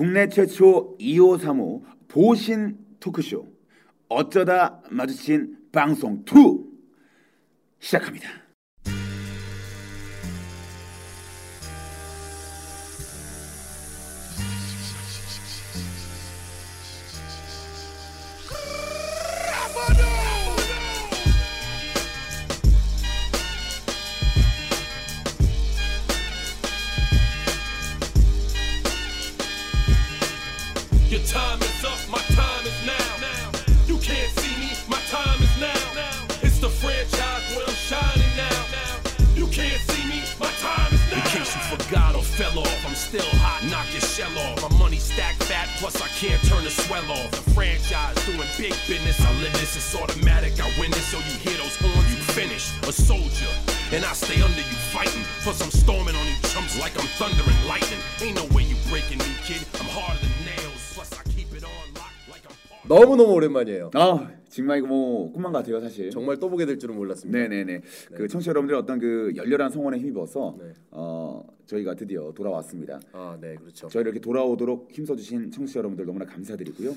국내 최초 2535 보신 토크쇼 어쩌다 마주친 방송 2 시작합니다. 오랜만이에요. 아 정말 이거 뭐 꿈만 같아요 사실. 정말 또 보게 될 줄은 몰랐습니다. 네네네. 그 청취자 여러분들 어떤 그 열렬한 성원에 힘입어서 네. 어 저희가 드디어 돌아왔습니다. 아, 네, 그렇죠. 저희를 이렇게 돌아오도록 힘써주신 청취자 여러분들 너무나 감사드리고요.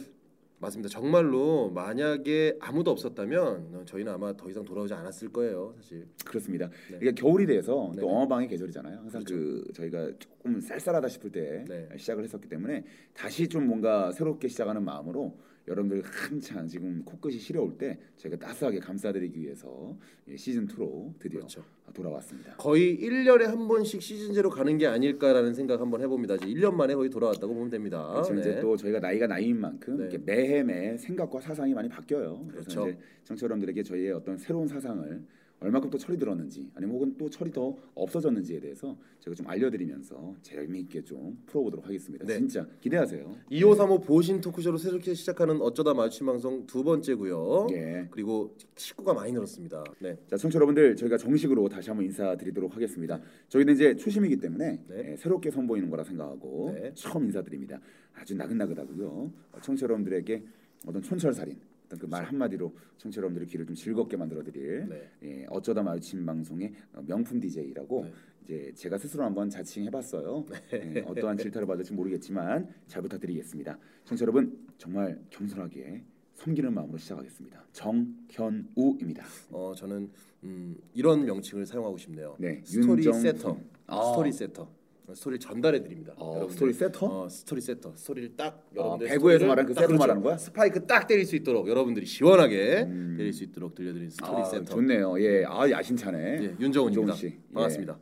맞습니다. 정말로 만약에 아무도 없었다면 어, 저희는 아마 더 이상 돌아오지 않았을 거예요, 사실. 그렇습니다. 네. 이게 겨울이 돼서 또 네네. 어마방의 계절이잖아요. 항상 그 저희가 조금 쌀쌀하다 싶을 때 네. 시작을 했었기 때문에 다시 좀 뭔가 새롭게 시작하는 마음으로 여러분들 한창 지금 코끝이 시려울 때 저희가 따스하게 감싸드리기 위해서 예, 시즌 2로 드디어 그렇죠. 돌아왔습니다. 거의 1년에 한 번씩 시즌제로 가는 게 아닐까라는 생각 한번 해봅니다. 이제 1년 만에 거의 돌아왔다고 보면 됩니다. 그렇죠. 이제 네. 또 저희가 나이가 나이인 만큼 네. 매해 매 생각과 사상이 많이 바뀌어요. 그래서 그렇죠. 이제 청취자 여러분들에게 저희의 어떤 새로운 사상을 얼마큼 또 철이 들었는지 아니면 혹은 또 철이 더 없어졌는지에 대해서 제가 좀 알려드리면서 재미있게 좀 풀어보도록 하겠습니다. 네. 진짜 기대하세요. 2535 보신 토크쇼로 새롭게 시작하는 어쩌다 마주친 방송 두 번째고요. 예. 그리고 식구가 많이 늘었습니다. 네. 자, 청취자 여러분들 저희가 정식으로 다시 한번 인사드리도록 하겠습니다. 저희는 이제 초심이기 때문에 네. 예, 새롭게 선보이는 거라 생각하고 네. 처음 인사드립니다. 아주 나긋나긋하고요. 어, 청취자 여러분들에게 어떤 촌철살인 어떤 그 말 한마디로 청취자 여러분들의 귀를 좀 즐겁게 만들어 드릴 네. 예, 어쩌다 마주친 방송의 어, 명품 DJ라고 네. 이제 제가 스스로 한번 자칭해 봤어요. 예, 어떠한 질타를 받을지 모르겠지만 잘 부탁드리겠습니다. 청취자 여러분 정말 겸손하게 섬기는 마음으로 시작하겠습니다. 정현우입니다. 어 저는 음, 이런 명칭을 사용하고 싶네요. 네, 스토리 윤정성. 세터. 아. 스토리 세터. 어, 스토리를 전달해 드립니다. 어, 스토리 세터? 어, 스토리 세터. 스토리를 딱 아, 여러분들 배구에서 말하는 그딱 세터 그렇죠. 말하는 거야? 스파이크 딱 때릴 수 있도록 여러분들이 시원하게 음. 때릴 수 있도록 들려드리는 스토리 아, 세터. 좋네요. 예, 아 야심차네. 예, 윤정훈입니다. 윤정훈 씨. 예, 반갑습니다.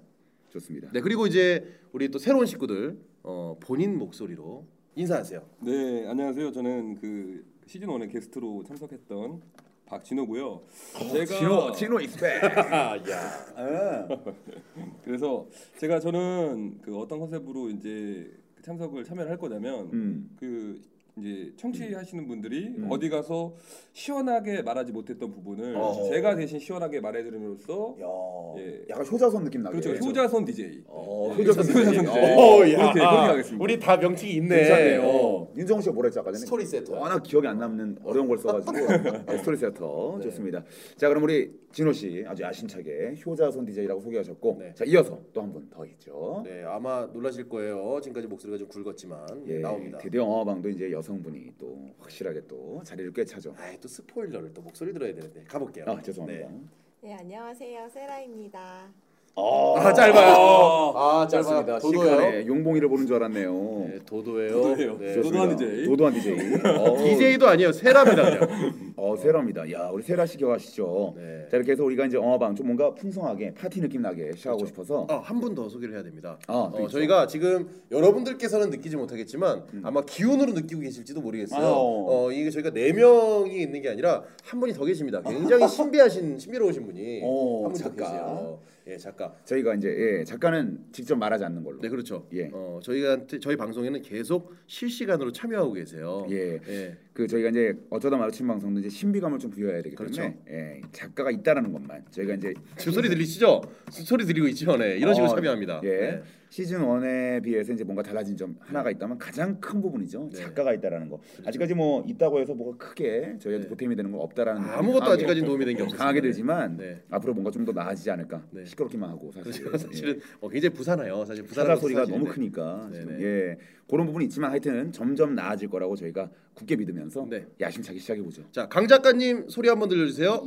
좋습니다. 네 그리고 이제 우리 또 새로운 식구들 어, 본인 목소리로 인사하세요. 네 안녕하세요. 저는 그 시즌 1의 게스트로 참석했던 박진호고요. 제가 진호 진호 expect. 아, 야. 그래서 제가 저는 그 어떤 컨셉으로 이제 그 참석을 참여를 할 거냐면 음. 그 이제 청취하시는 분들이 음. 어디 가서 시원하게 말하지 못했던 부분을 어. 제가 대신 시원하게 말해드림으로써 야, 예. 약간 효자손 느낌 나게. 그렇죠 효자손 DJ 어, 예, 효자손 효자손 DJ. 어, 그렇게 그렇게 가겠습니다. 우리 다 명칭이 있네. 괜찮네요. 어. 윤정훈 씨가 뭐라 아까 전에? 스토리 세터. 워낙 기억이 안 남는 어려운 걸 써가지고 네, 스토리 세터 네. 좋습니다. 자 그럼 우리 진호 씨 아주 야심차게 효자손 DJ라고 소개하셨고 네. 자 이어서 또 한 분 더 있죠. 네 아마 놀라실 거예요. 지금까지 목소리가 좀 굵었지만 예, 나옵니다. 드디어 영화방도 이제 여성분이 또 확실하게 또 자리를 꿰차죠. 아이 또 스포일러를 또 목소리 들어야 되는데 가볼게요. 아 죄송합니다. 네. 네, 안녕하세요. 세라입니다. 아, 아 짧아요. 아 짧습니다. 짧습니다. 도도예요. 시간에 용봉이를 보는 줄 알았네요. 네, 도도예요. 도도예요. 네. 도도. 도도한. DJ. 도도한 DJ. 어, DJ도 아니에요. 세라입니다. 그냥. 어 세라입니다. 야 우리 세라 씨 기억하시죠? 네. 자 이렇게 해서 우리가 이제 영화방 좀 뭔가 풍성하게 파티 느낌 나게 시작하고 그렇죠. 싶어서 어, 한분 더 소개를 해야 됩니다. 아, 어, 또 있죠? 저희가 지금 여러분들께서는 느끼지 못하겠지만 아마 기운으로 느끼고 계실지도 모르겠어요. 아유. 어, 이게 저희가 네 명이 있는 게 아니라 한 분이 더 계십니다. 굉장히 신비하신 신비로우신 분이 오, 한 분이 더 작가. 계세요. 예, 작가. 저희가 이제 예, 작가는 직접 말하지 않는 걸로. 네, 그렇죠. 예. 어, 저희가 저희 방송에는 계속 실시간으로 참여하고 계세요. 예. 예. 그 저희가 이제 어쩌다 마주친 방송도 이제 신비감을 좀 부여해야 되기 때문에 그렇죠. 예, 작가가 있다라는 것만 저희가 이제 주 소리 들리시죠? 주 소리 들리고 있죠, 네. 이런 식으로 어, 참여합니다. 예. 네. 시즌 1에 비해서 이제 뭔가 달라진 점 하나가 있다면 가장 큰 부분이죠. 네. 작가가 있다라는 거. 아직까지 뭐 있다고 해서 뭐가 크게 저희한테 네. 보탬이 되는 건 없다라는 아무것도 강하게- 아직까지는 도움이 된 게 없어요. 강하게 들지만 네. 앞으로 뭔가 좀 더 나아지지 않을까 네. 시끄럽기만 하고 사실 그렇죠. 사실은 어, 굉장히 부산해요. 사실 부산 소리가 너무 크니까 네네. 지금 예 그런 부분이 있지만 하여튼 점점 나아질 거라고 저희가 굳게 믿으면서 네. 야심차게 시작해 보죠. 자, 강 작가님 소리 한번 들려 주세요.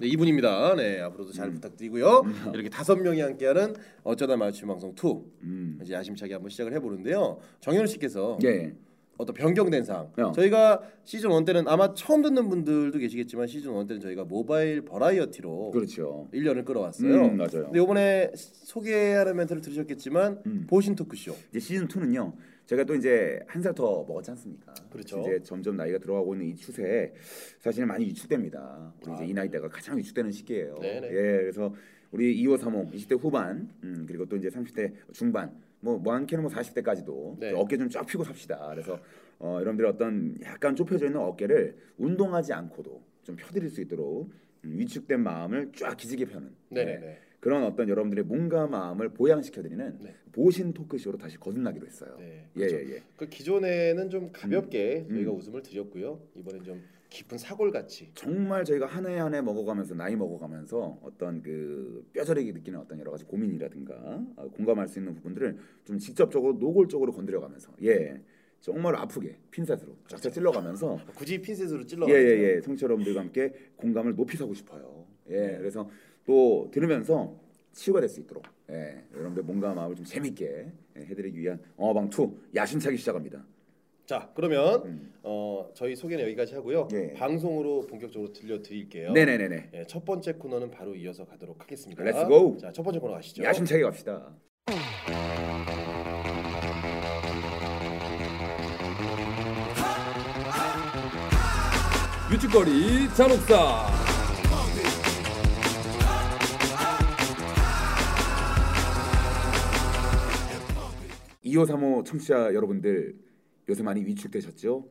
네, 이분입니다. 네, 앞으로도 잘 부탁드리고요. 이렇게 다섯 명이 함께하는 어쩌다 마주친 방송 2 음. 이제 야심차게 한번 시작을 해보는데요. 정현우 씨께서 예. 어떤 변경된 사항. 어. 저희가 시즌 1 때는 아마 처음 듣는 분들도 계시겠지만 시즌 1 때는 저희가 모바일 버라이어티로 그렇죠. 1년을 끌어왔어요. 음, 맞아요. 근데 이번에 소개하는 멘트를 들으셨겠지만 음. 보신 토크쇼. 이제 시즌 2는요. 제가 또 이제 한 살 더 먹었지 않습니까? 그렇죠. 이제 점점 나이가 들어가고 있는 이 추세에 사실은 많이 위축됩니다. 우리 이제 이 나이대가 가장 위축되는 시기예요. 아, 네네. 예, 그래서 우리 25, 35, 20대 후반, 음, 그리고 또 이제 30대 중반, 뭐 많게는 뭐 40대까지도 네. 어깨 좀 쫙 펴고 삽시다. 그래서 어, 여러분들의 어떤 약간 좁혀져 있는 어깨를 운동하지 않고도 좀 펴드릴 수 있도록 음, 위축된 마음을 쫙 기지개 펴는 네네네. 네. 그런 어떤 여러분들의 몸과 마음을 보양시켜드리는 네. 보신 토크쇼로 다시 거듭나기로 했어요. 네, 예, 그렇죠. 예, 예. 그 기존에는 좀 가볍게 음. 저희가 웃음을 드렸고요. 이번엔 좀 깊은 사골 같이. 정말 저희가 한 해 한 해 먹어가면서 나이 먹어가면서 어떤 그 뼈저리게 느끼는 어떤 여러 가지 고민이라든가 어, 공감할 수 있는 부분들을 좀 직접적으로 노골적으로 건드려가면서 예 정말 아프게 핀셋으로 쫙쫙 찔러가면서 굳이 핀셋으로 찔러. 예예예 청취자 여러분들과 함께 공감을 높이 사고 싶어요. 예 네. 그래서 또 들으면서 치유가 될 수 있도록 예 여러분들 몸과 마음을 좀 재밌게 예, 해드리기 위한 어방 2 야심차게 시작합니다. 자, 그러면 음. 어, 저희 소개는 여기까지 하고요. 예. 방송으로 본격적으로 들려드릴게요. 네네네네 예, 첫 번째 코너는 바로 이어서 가도록 하겠습니다. Let's go. 자, 첫 번째 코너 가시죠. 야심차게 갑시다. 유축거리 잔혹사 2535 청취자 여러분들 요새 많이 위축되셨죠?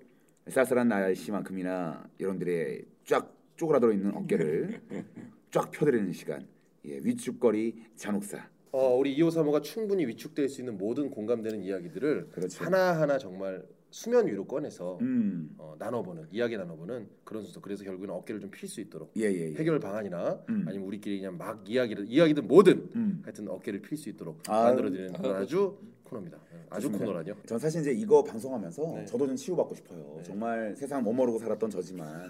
쌀쌀한 날씨만큼이나 여러분들의 쫙 쪼그라들어 있는 어깨를 쫙 펴드리는 시간 예, 위축거리 잔혹사 어, 우리 2535가 충분히 위축될 수 있는 모든 공감되는 이야기들을 그렇죠. 하나하나 정말 수면 위로 꺼내서 음, 어, 나눠보는 이야기 나눠보는 그런 순서. 그래서 결국에는 어깨를 좀 필 수 있도록 예, 예, 예. 해결 방안이나 음. 아니면 우리끼리 그냥 막 이야기를 이야기든 뭐든 음. 하여튼 어깨를 필 수 있도록 아유. 만들어드리는 그런 아주 코너입니다. 아주 좋습니다. 코너라뇨. 전 사실 이제 이거 방송하면서 네. 저도 좀 치유받고 싶어요. 네. 정말 세상 못 모르고 살았던 저지만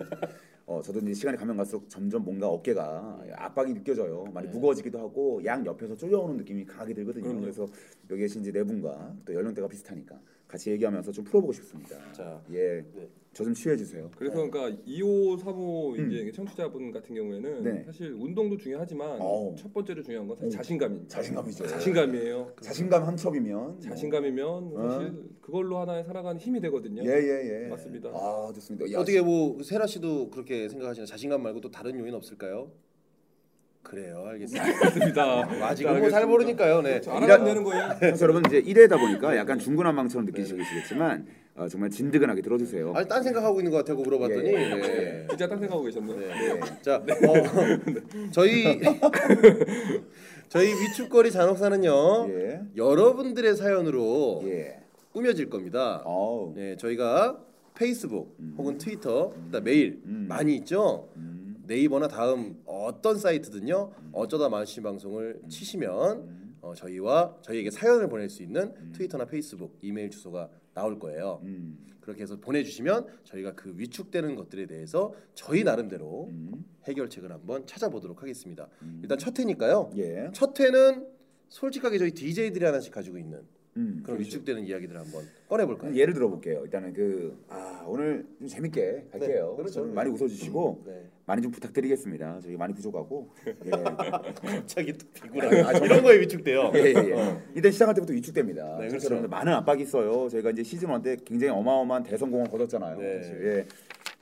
어, 저도 이제 시간이 가면 갈수록 점점 뭔가 어깨가 압박이 느껴져요. 많이 네. 무거워지기도 하고 양 옆에서 쫄려오는 느낌이 강하게 들거든요. 그럼요. 그래서 여기 계신 이제 네 분과 또 연령대가 비슷하니까 같이 얘기하면서 좀 풀어보고 싶습니다. 자, 예, 네. 저좀 치유해 주세요. 그래서 그러니까 25, 35 음. 이제 청취자분 같은 경우에는 네. 사실 운동도 중요하지만 어우. 첫 번째로 중요한 건 사실 어. 자신감입니다. 자신감이죠. 자신감이에요. 자신감 한 첩이면 자신감이면 사실 그걸로 하나의 살아가는 힘이 되거든요. 예예예 맞습니다. 아 좋습니다. 야, 어떻게 뭐 세라 씨도 그렇게 생각하시나 자신감 말고 또 다른 요인 없을까요? 그래요, 알겠습니다. 맞습니다. 아직은 뭐잘 모르니까요. 네. 저 알아가면 되는 거예요. 그래서 여러분 이제 1회다 보니까 약간 중구난방처럼 느끼시겠지만 어, 정말 진드근하게 들어주세요. 아니 딴 생각하고 있는 것 같다고 물어봤더니 예. 네. 진짜 딴 생각하고 계셨네요. 네. 자, 어, 저희 저희 위축거리 잔혹사는요 예. 여러분들의 사연으로 예. 꾸며질 겁니다. 어우. 네, 저희가 페이스북 혹은 트위터, 그다음 메일 음. 많이 있죠. 음. 네이버나 다음 어떤 사이트든요. 어쩌다 마주친 방송을 치시면 어, 저희와 저희에게 사연을 보낼 수 있는 트위터나 페이스북 이메일 주소가 나올 거예요. 음. 그렇게 해서 보내주시면 저희가 그 위축되는 것들에 대해서 저희 나름대로 음. 해결책을 한번 찾아보도록 하겠습니다. 일단 첫 회니까요. 예. 첫 회는 솔직하게 저희 DJ들이 하나씩 가지고 있는 음. 그런 위축되는 이야기들을 한번 꺼내볼까요? 예를 들어볼게요. 일단은 그 아, 오늘 좀 재밌게 할게요. 네, 그렇죠. 좀 많이 웃어주시고 네. 많이 좀 부탁드리겠습니다. 저희 많이 부족하고. 예. 갑자기 또 비굴하 아, 정말. 이런 거에 위축돼요. 예, 예, 예. 일단 시작할 때부터 위축됩니다. 네, 그렇죠. 많은 압박이 있어요. 저희가 이제 시즌 1때 굉장히 어마어마한 대성공을 거뒀잖아요. 네. 예.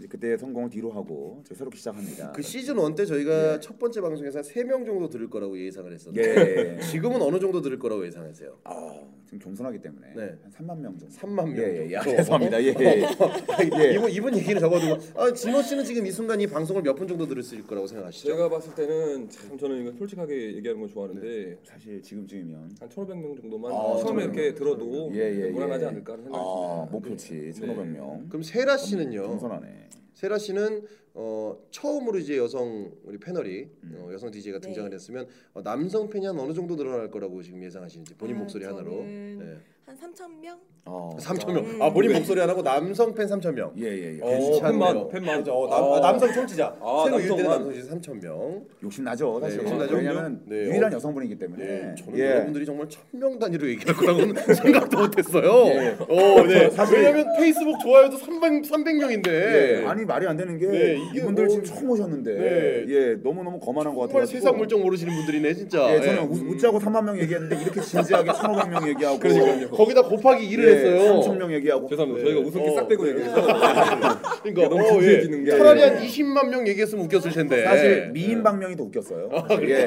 그때 성공을 뒤로 하고 저희 새롭게 시작합니다. 그 시즌 1 때 저희가 예. 첫 번째 방송에서 한3명 정도 들을 거라고 예상을 했었는데 예. 지금은 어느 정도 들을 거라고 예상하세요? 아, 지금 겸손하기 때문에 네. 한 3만 명 정도. 3만 명 예, 예, 예. 아. 죄송합니다. 예, 예. 예. 이분 이분 얘기를 적어두고 아 진호 씨는 지금 이 순간 이 방송을 몇 분 정도 들을 수 있을 거라고 생각하시죠? 제가 봤을 때는 참 저는 이거 솔직하게 얘기하는 걸 좋아하는데 사실 지금쯤이면 한 1,500명 정도만 아, 처음에 1,500 이렇게 들어도 예, 예, 무난하지 예. 않을까 하는 생각이 아, 듭니다. 목표치 네. 1,500명. 그럼 세라 씨는요? 겸손하네. 세라 씨는 어, 처음으로 이제 여성 우리 패널이 음. 어, 여성 DJ가 네. 등장을 했으면 어, 남성 팬이 한 어느 정도 늘어날 거라고 지금 예상하시는지 본인 아, 목소리 하나로 저는 네. 한 3천 명? 어. 3천 명. 아 본인 목소리 하나고 남성 팬 3천 명. 예, 예, 예. 어, 팬만, 괜찮네요. 팬만. 그죠? 어, 남, 아. 아, 남성 청취자. 아, 새로. 유입되는 남성 청취자 3천 명. 욕심 나죠, 사실. 네, 욕심 나죠. 왜냐면 네, 유일한 어. 여성분이기 때문에. 네, 저는 예. 여러분들이 정말 천명 단위로 얘기할 거라고는 생각도 못했어요. 예. 어, 네. 사실- 왜냐면 페이스북 좋아요도 300 300명인데. 예, 아니 말이 안 되는 게 네, 이게 이분들 뭐- 지금 처음 오셨는데 네. 예 너무 너무 거만한 것 같아요. 정말 세상 물정 모르시는 분들이네 진짜. 예, 저는 예. 웃- 웃자고 3만 명 얘기했는데 이렇게 진지하게 1,500명 얘기하고 그러니까요. 거기다 곱하기 2를 예, 했어요. 3,000명 얘기하고 죄송합니다. 네. 저희가 웃음기 어. 싹 빼고 얘기해서 그러니까 너무 어, 진지해지는 게 차라리. 한 20만 명 얘기했으면 웃겼을 텐데. 사실 미인 방명이 더 웃겼어요. 예,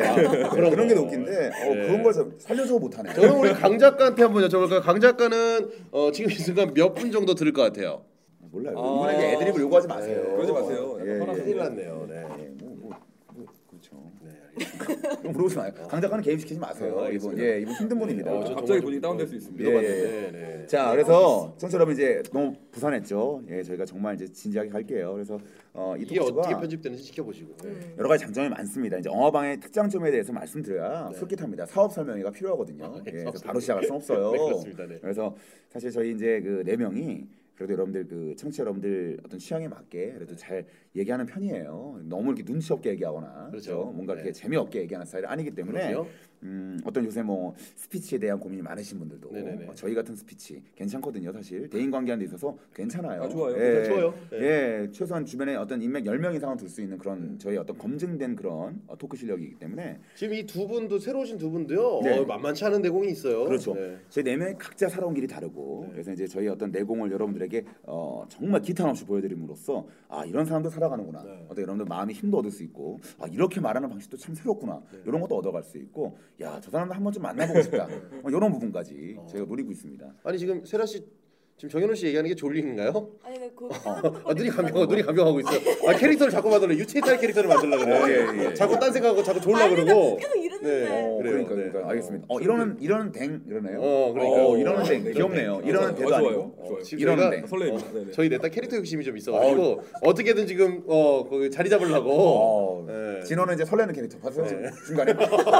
그런, 그런 게 더 웃긴데 어, 네. 그런 걸 살려주고 못하네. 저는 우리 강 작가한테 한번 여쭤볼까요? 강 작가는 어, 지금 이 순간 몇 분 정도 들을 것 같아요? 몰라요. 아. 이분에게 애드립을 요구하지 마세요. 그러지 마세요. 예, 예. 큰일 났네요. 네. 예, 뭐, 뭐, 뭐 그렇죠. 네, 알겠습니다. 그럼 물어보지 마요. 강 작가는 개입시키지 마세요. 어, 이분. 예, 이분 힘든 분입니다. 어, 저 갑자기 분위기 좀- 다운될 수 있습니다. 예, 예. 네, 네. 자, 그래서 청취자 여러분 이제 너무 부산했죠. 예, 저희가 정말 이제 진지하게 갈게요. 그래서 어, 이 이게 어떻게 편집되는지 지켜보시고. 네. 음. 여러 가지 장점이 많습니다. 이제 영화방의 특장점에 대해서 말씀드려야 네. 솔깃합니다. 사업 설명회가 필요하거든요. 네, 예, 그래서 바로 시작할 수는 없어요. 네, 그렇습니다. 네. 그래서 사실 저희 이제 그 네 명이 그래도 여러분들 그 청취자 여러분들 어떤 취향에 맞게 그래도 잘 얘기하는 편이에요. 너무 이렇게 눈치 없게 얘기하거나 그렇죠. 그렇죠? 뭔가 이렇게 네. 재미없게 얘기하는 스타일이 아니기 때문에 그럼요. 음, 어떤 요새 뭐 스피치에 대한 고민이 많으신 분들도 네네네. 어, 저희 같은 스피치 괜찮거든요. 사실 대인 관계하는 데 있어서 괜찮아요. 아, 좋아요. 예, 좋아요. 네. 예, 최소한 주변에 어떤 인맥 10명 이상은 둘 수 있는 그런 저희 어떤 검증된 그런 어, 토크 실력이기 때문에 지금 이 두 분도 새로 오신 두 분도요. 네. 어, 만만치 않은 내공이 있어요. 그렇죠. 네. 저희 네 명이 각자 살아온 길이 다르고 네. 그래서 이제 저희 어떤 내공을 여러분들에게 어, 정말 기탄 없이 보여드림으로써 아 이런 사람도 살아가는구나. 네. 어떤 여러분들 마음의 힘도 얻을 수 있고 아 이렇게 말하는 방식도 참 새롭구나. 네. 이런 것도 얻어갈 수 있고 야 저 사람도 한 번쯤 만나보고 싶다. 어, 이런 부분까지 어. 저희가 노리고 있습니다. 아니 지금 세라 씨 지금 정현우 씨 얘기하는 게 졸린가요? 아니 네, 그 아, 눈이 감겨 눈이 감겨가고 있어요. 아 캐릭터를 자꾸 만들래 유체이탈 캐릭터를 만들려 그래. 예, 예. 자꾸 딴 생각하고 자꾸 졸라 아니, 그러고. 계속 이러는데. 네. 어, 그래요. 그러니까, 그러니까 네. 알겠습니다. 어, 어, 이러는 이러는 댕 이러네요. 어, 그러니까요. 어, 이러는 댕 네, 귀엽네요. 네. 이러는 어, 대도 좋아요. 아니고 좋아요. 설레입니다. 어, 네네. 저희 넷다 캐릭터 욕심이 좀 있어가지고 어 떻게든 지금 어 거기 자리 잡으려고. 어, 네. 진호는 이제 설레는 캐릭터 봤어요 지금 중간에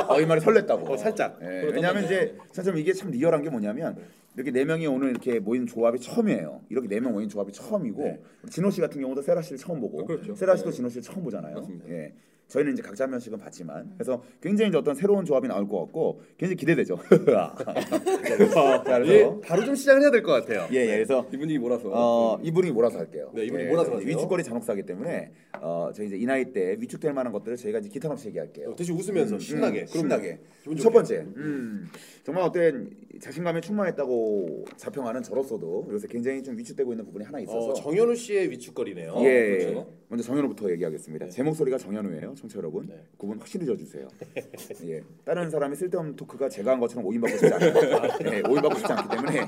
어이 말이 설렜다고 어, 살짝. 예, 왜냐하면 이제 참 이게 참 리얼한 게 뭐냐면 이렇게 네 명이 오늘 이렇게 모인 조합이 처음이에요 이렇게 네 명 모인 조합이 처음이고 네. 진호 씨 같은 경우도 세라 씨를 처음 보고 어, 그렇죠. 세라 씨도 네. 진호 씨를 처음 보잖아요 맞습니다. 예. 저희는 이제 각자 한 명씩은 봤지만 그래서 굉장히 이제 어떤 새로운 조합이 나올 것 같고 굉장히 기대되죠 자, 그래서 예, 바로 좀 시작을 해야 될 것 같아요. 예, 예, 그래서 이 분위기 몰아서 어 이분이 몰아서 할게요. 네, 이분이 몰아서 하세요. 위축거리 잔혹사기 때문에 어 저희 이제 이 나이 때 위축될 만한 것들을 저희가 이제 기타 없이 얘기할게요. 대신 웃으면서 신나게. 음, 신나게. 첫. 번째, 음, 정말 어떤 자신감에 충만했다고 자평하는 저로서도 요새 굉장히 좀 위축되고 있는 부분이 하나 있어서 어, 정현우 씨의 위축거리네요. 예, 그렇죠. 먼저 정현우부터 얘기하겠습니다. 네. 제 목소리가 정현우예요, 청취자 여러분. 네. 구분 확실히 져주세요. 예, 다른 사람이 쓸데없는 토크가 제가 한 것처럼 오인 받고 싶지 않아요. 예, 오인 받고 싶지 않기 때문에 예,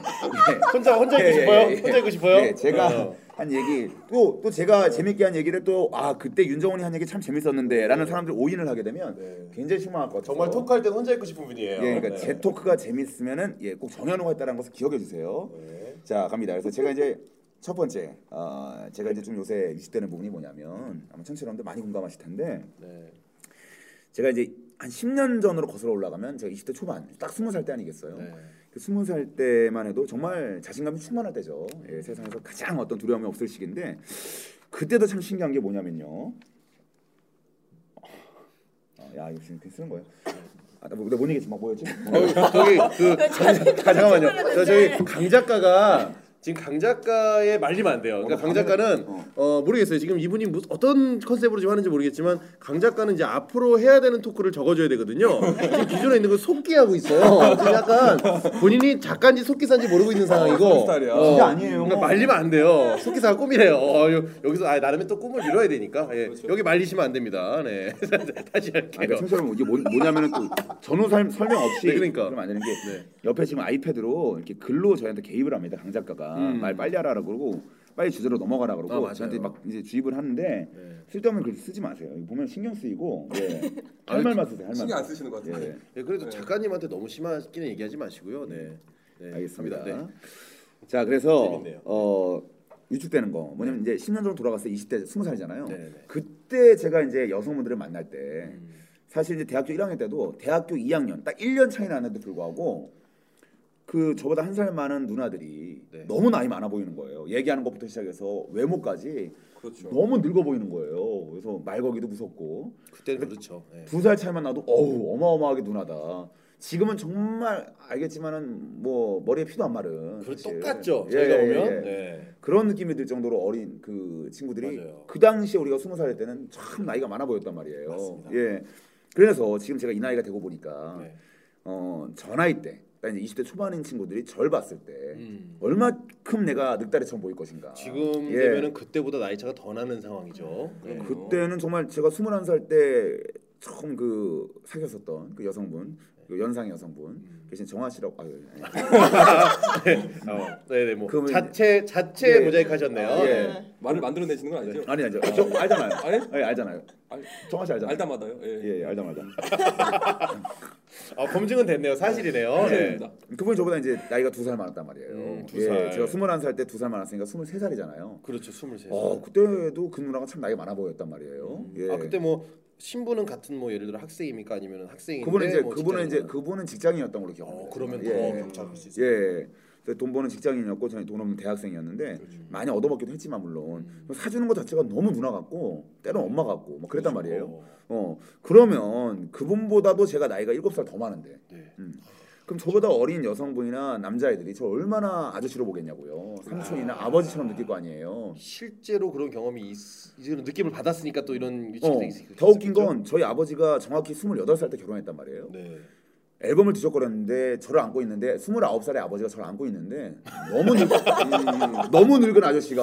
혼자 혼자 있고 예, 싶어요? 예, 예. 혼자 있고 싶어요? 예, 제가 어. 한 얘기 또 또 제가 재밌게 한 얘기를 또 아 그때 윤정훈이 한 얘기 참 재밌었는데라는 사람들 오인을 하게 되면 네. 굉장히 실망할 것 같아요. 정말 토크할 때 혼자 있고 싶은 분이에요. 예, 그러니까 네. 제 토크가 재밌으면은 예, 꼭 정현우가 했다는 것을 기억해 주세요. 네. 자 갑니다. 그래서 제가 이제 첫 번째 어, 제가 이제 좀 요새 위축되는 부분이 뭐냐면 아마 청취자 여러분들 많이 공감하실 텐데 네. 제가 이제 한 10년 전으로 거슬러 올라가면 제가 20대 초반 딱 20살 때 아니겠어요. 네. 그 스무 살 때만 해도 정말 자신감이 충만할 때죠. 예, 세상에서 가장 어떤 두려움이 없을 시기인데 그때도 참 신기한 게 뭐냐면요. 어, 야 이거 지금 쓰는 거예요. 아, 나못 얘기했지 막 뭐였지? 어, 저기 그 강, 아, 잠깐만요. 저 저희 강 작가가 지금 강 작가의 말리면 안 돼요. 그러니까 어, 강 작가는 어. 어 모르겠어요. 지금 이분이 무슨 어떤 컨셉으로 지금 하는지 모르겠지만 강 작가는 이제 앞으로 해야 되는 토크를 적어줘야 되거든요. 지금 기존에 있는 걸 속기하고 있어요. 지금 약간 본인이 작가인지 속기사인지 모르고 있는 상황이고. 스타일이야. 진짜 아니에요. 그러니까 말리면 안 돼요. 속기사가 꿈이래요. 어, 여- 여기서 아, 나름의 또 꿈을 이뤄야 되니까 예. 그렇죠. 여기 말리시면 안 됩니다. 네. 다시 할게요. 청취자 여러분 이게 뭐, 뭐냐면은 또 전후 설, 설명 없이 네, 그러니까. 그러면 안 되는 게 네. 옆에 지금 아이패드로 이렇게 글로 저희한테 개입을 합니다. 강 작가가 음. 말 빨리 하라 그러고 빨리 주제로 넘어가라 그러고 아. 저한테 막 이제 주입을 하는데 네. 쓸데없는 글 쓰지 마세요. 보면 신경 쓰이고 예. 할 말만 쓰세요. 할. 신경 안 쓰시는 것 같아요. 예. 예, 그래도 네. 작가님한테 너무 심하게는 얘기하지 마시고요. 네. 네. 알겠습니다. 네. 자 그래서 재밌네요. 어 위축되는 거 뭐냐면 이제 10년 정도 돌아갔을 때 20대 20살이잖아요. 네, 네. 그때 제가 이제 여성분들을 만날 때 음. 사실 이제 대학교 1학년 때도 대학교 2학년 딱 1년 차이 나는데도 불구하고 그 저보다 한 살 많은 누나들이 네. 너무 나이 많아 보이는 거예요. 얘기하는 것부터 시작해서 외모까지 그렇죠. 너무 늙어 보이는 거예요. 그래서 말 걸기도 무섭고 그때는 그렇죠. 네. 두살 차이만 나도 어우 어마어마하게 누나다. 지금은 정말 알겠지만은 뭐 머리에 피도 안 마른 그. 똑같죠. 예, 저희가 예, 보면. 예. 네. 그런 느낌이 들 정도로 어린 그 친구들이 맞아요. 그 당시에 우리가 스무 살 때는 참 나이가 많아 보였단 말이에요. 맞습니다. 예. 그래서 지금 제가 이 나이가 되고 보니까 네. 어, 저 나이 때, 딱 이제 20대 초반인 친구들이 절 봤을 때 음. 얼마큼 내가 늑다리 처럼 보일 것인가. 지금 예. 되면은 그때보다 나이 차가 더 나는 상황이죠. 네. 그때는 정말 제가 21살 때 처음 그 사귀었었던 그 여성분, 그 연상의 여성분 음. 계신 정화 씨라고 아유, 아니. 어, 네네 뭐 그러면 자체 자체 예. 모자이크 하셨네요. 예. 네. 말을 만들어내시는 건 아니죠? 아니 아니죠. 저 알잖아요. 아니? 예, 알잖아요. 알, 정화 씨 알잖아요. 알다 마다요. 예. 예, 예, 알다 말다. 아, 검증은 됐네요. 사실이네요. 네. 알겠습니다. 그분이 저보다 이제 나이가 두 살 많았단 말이에요. 음, 두 예, 살. 제가 21살 때 두 살 많았으니까 23살이잖아요. 그렇죠. 23살. 어, 그때도 그 누나가 참 나이가 많아 보였단 말이에요. 예. 아 그때 뭐 신부는 같은 뭐 예를 들어 학생입니까 아니면 학생인데 그분은 이제 뭐 그분은 이제. 그분은 직장인이었던 걸로 기억합니다. 어, 그러면 예. 더 격차가 클수 있어요. 예. 돈 버는 직장인이었고 저는 돈 없는 대학생이었는데 그렇죠. 많이 얻어먹기도 했지만 물론 음. 사주는 것 자체가 너무 누나 같고 때론 엄마 같고 뭐 그랬단 그렇죠. 말이에요. 어, 어 그러면 그분보다도 제가 나이가 7살 더 많은데 네. 그럼 저보다 어린 여성분이나 남자애들이 저 얼마나 아저씨로 보겠냐고요. 삼촌이나 아. 버지처럼 느낄 거 아니에요. 실제로 그런 경험이 있, 이런 느낌을 받았으니까 또 이런 어, 유치들이 있- 더 웃긴 있겠죠? 건 저희 아버지가 정확히 28살 때 결혼했단 말이에요. 네. 앨범을 뒤적거렸는데 저를 안고 있는데 29살의 아버지가 저를 안고 있는데 너무 늙, 음, 너무 늙은 아저씨가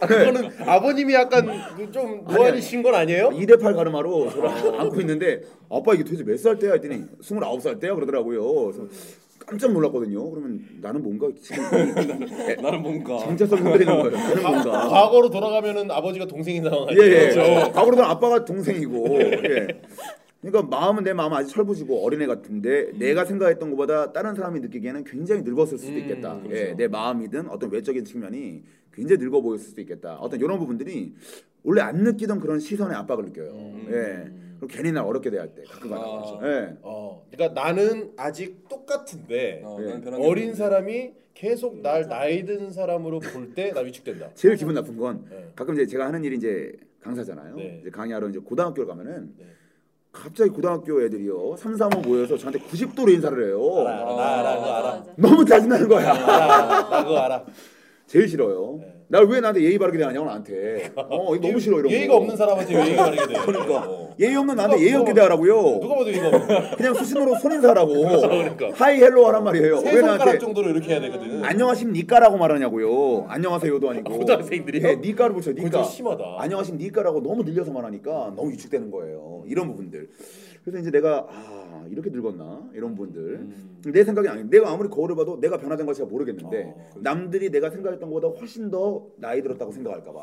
아, 그거는 아버님이 약간 그좀 노안이신 건 아니에요? 2대8 가르마로 저를 안고 있는데 아빠 이게 도대체 몇 살 때야 했더니 29살 때야 그러더라고요. 깜짝 놀랐거든요. 그러면 나는 뭔가 지금 나는 뭔가 정체성 흔들리는 거예요. 나는 뭔가 과거로 돌아가면은 아버지가 동생인 상황 예, 예. 아니에요? 과거로 는 아빠가 동생이고. 예. 그러니까 마음은 내 마음 아직 철부지고 어린애 같은데 내가 생각했던 것보다 다른 사람이 느끼기에는 굉장히 늙었을 수도 음, 있겠다. 그렇죠. 예, 내 마음이든 어떤 외적인 측면이 굉장히 늙어 보였을 수도 있겠다. 어떤 이런 부분들이 원래 안 느끼던 그런 시선의 압박을 느껴요. 음. 예. 그리고 괜히 날 어렵게 대할 때 가끔 가다. 아. 예. 어, 그러니까 나는 아직 똑같은데 어, 예. 없는데. 사람이 계속 날 나이 든 사람으로 볼 때 나 위축된다. 제일 기분 나쁜 건 네. 가끔 이제 제가 하는 일이 이제 강사잖아요. 네. 이제 강의하러 이제 고등학교를 가면은 네. 갑자기 고등학교 애들이요. 3, 4, 5 모여서 저한테 90도로 인사를 해요. 알아, 알아, 나 알아, 그거 알아. 너무 짜증나는 거야. 알아, 나 그거 알아. 제일 싫어요. 네. 날 왜 나한테 예의 바르게 대하냐고 나한테. 어, 이거 너무 싫어 이런 예의가 거. 없는 사람한테 왜 예의가 바르게 돼? 그러니까 어. 예의 없는 나한테 예의 없게 대하라고요. 누가 봐도 예의가 그냥 수신호로 손 인사라고. 그러니까. hi hello 하란 말이에요. 세왜 손가락 나한테 정도로 이렇게 해야 되거든. 안녕하십니까라고 말하냐고요. 안녕하세요도 아니고. 고등학생들이요? 예, 니까를 붙여. 니까. 좀 심하다. 안녕하십니까라고 너무 늘려서 말하니까 너무 위축되는 거예요. 이런 부분들. 그래서 이제 내가 아 이렇게 늙었나 이런 분들 음. 내 생각이 아니 내가 아무리 거울을 봐도 내가 변화된 걸 제가 모르겠는데 어. 남들이 내가 생각했던 것보다 훨씬 더 나이 들었다고 생각할까봐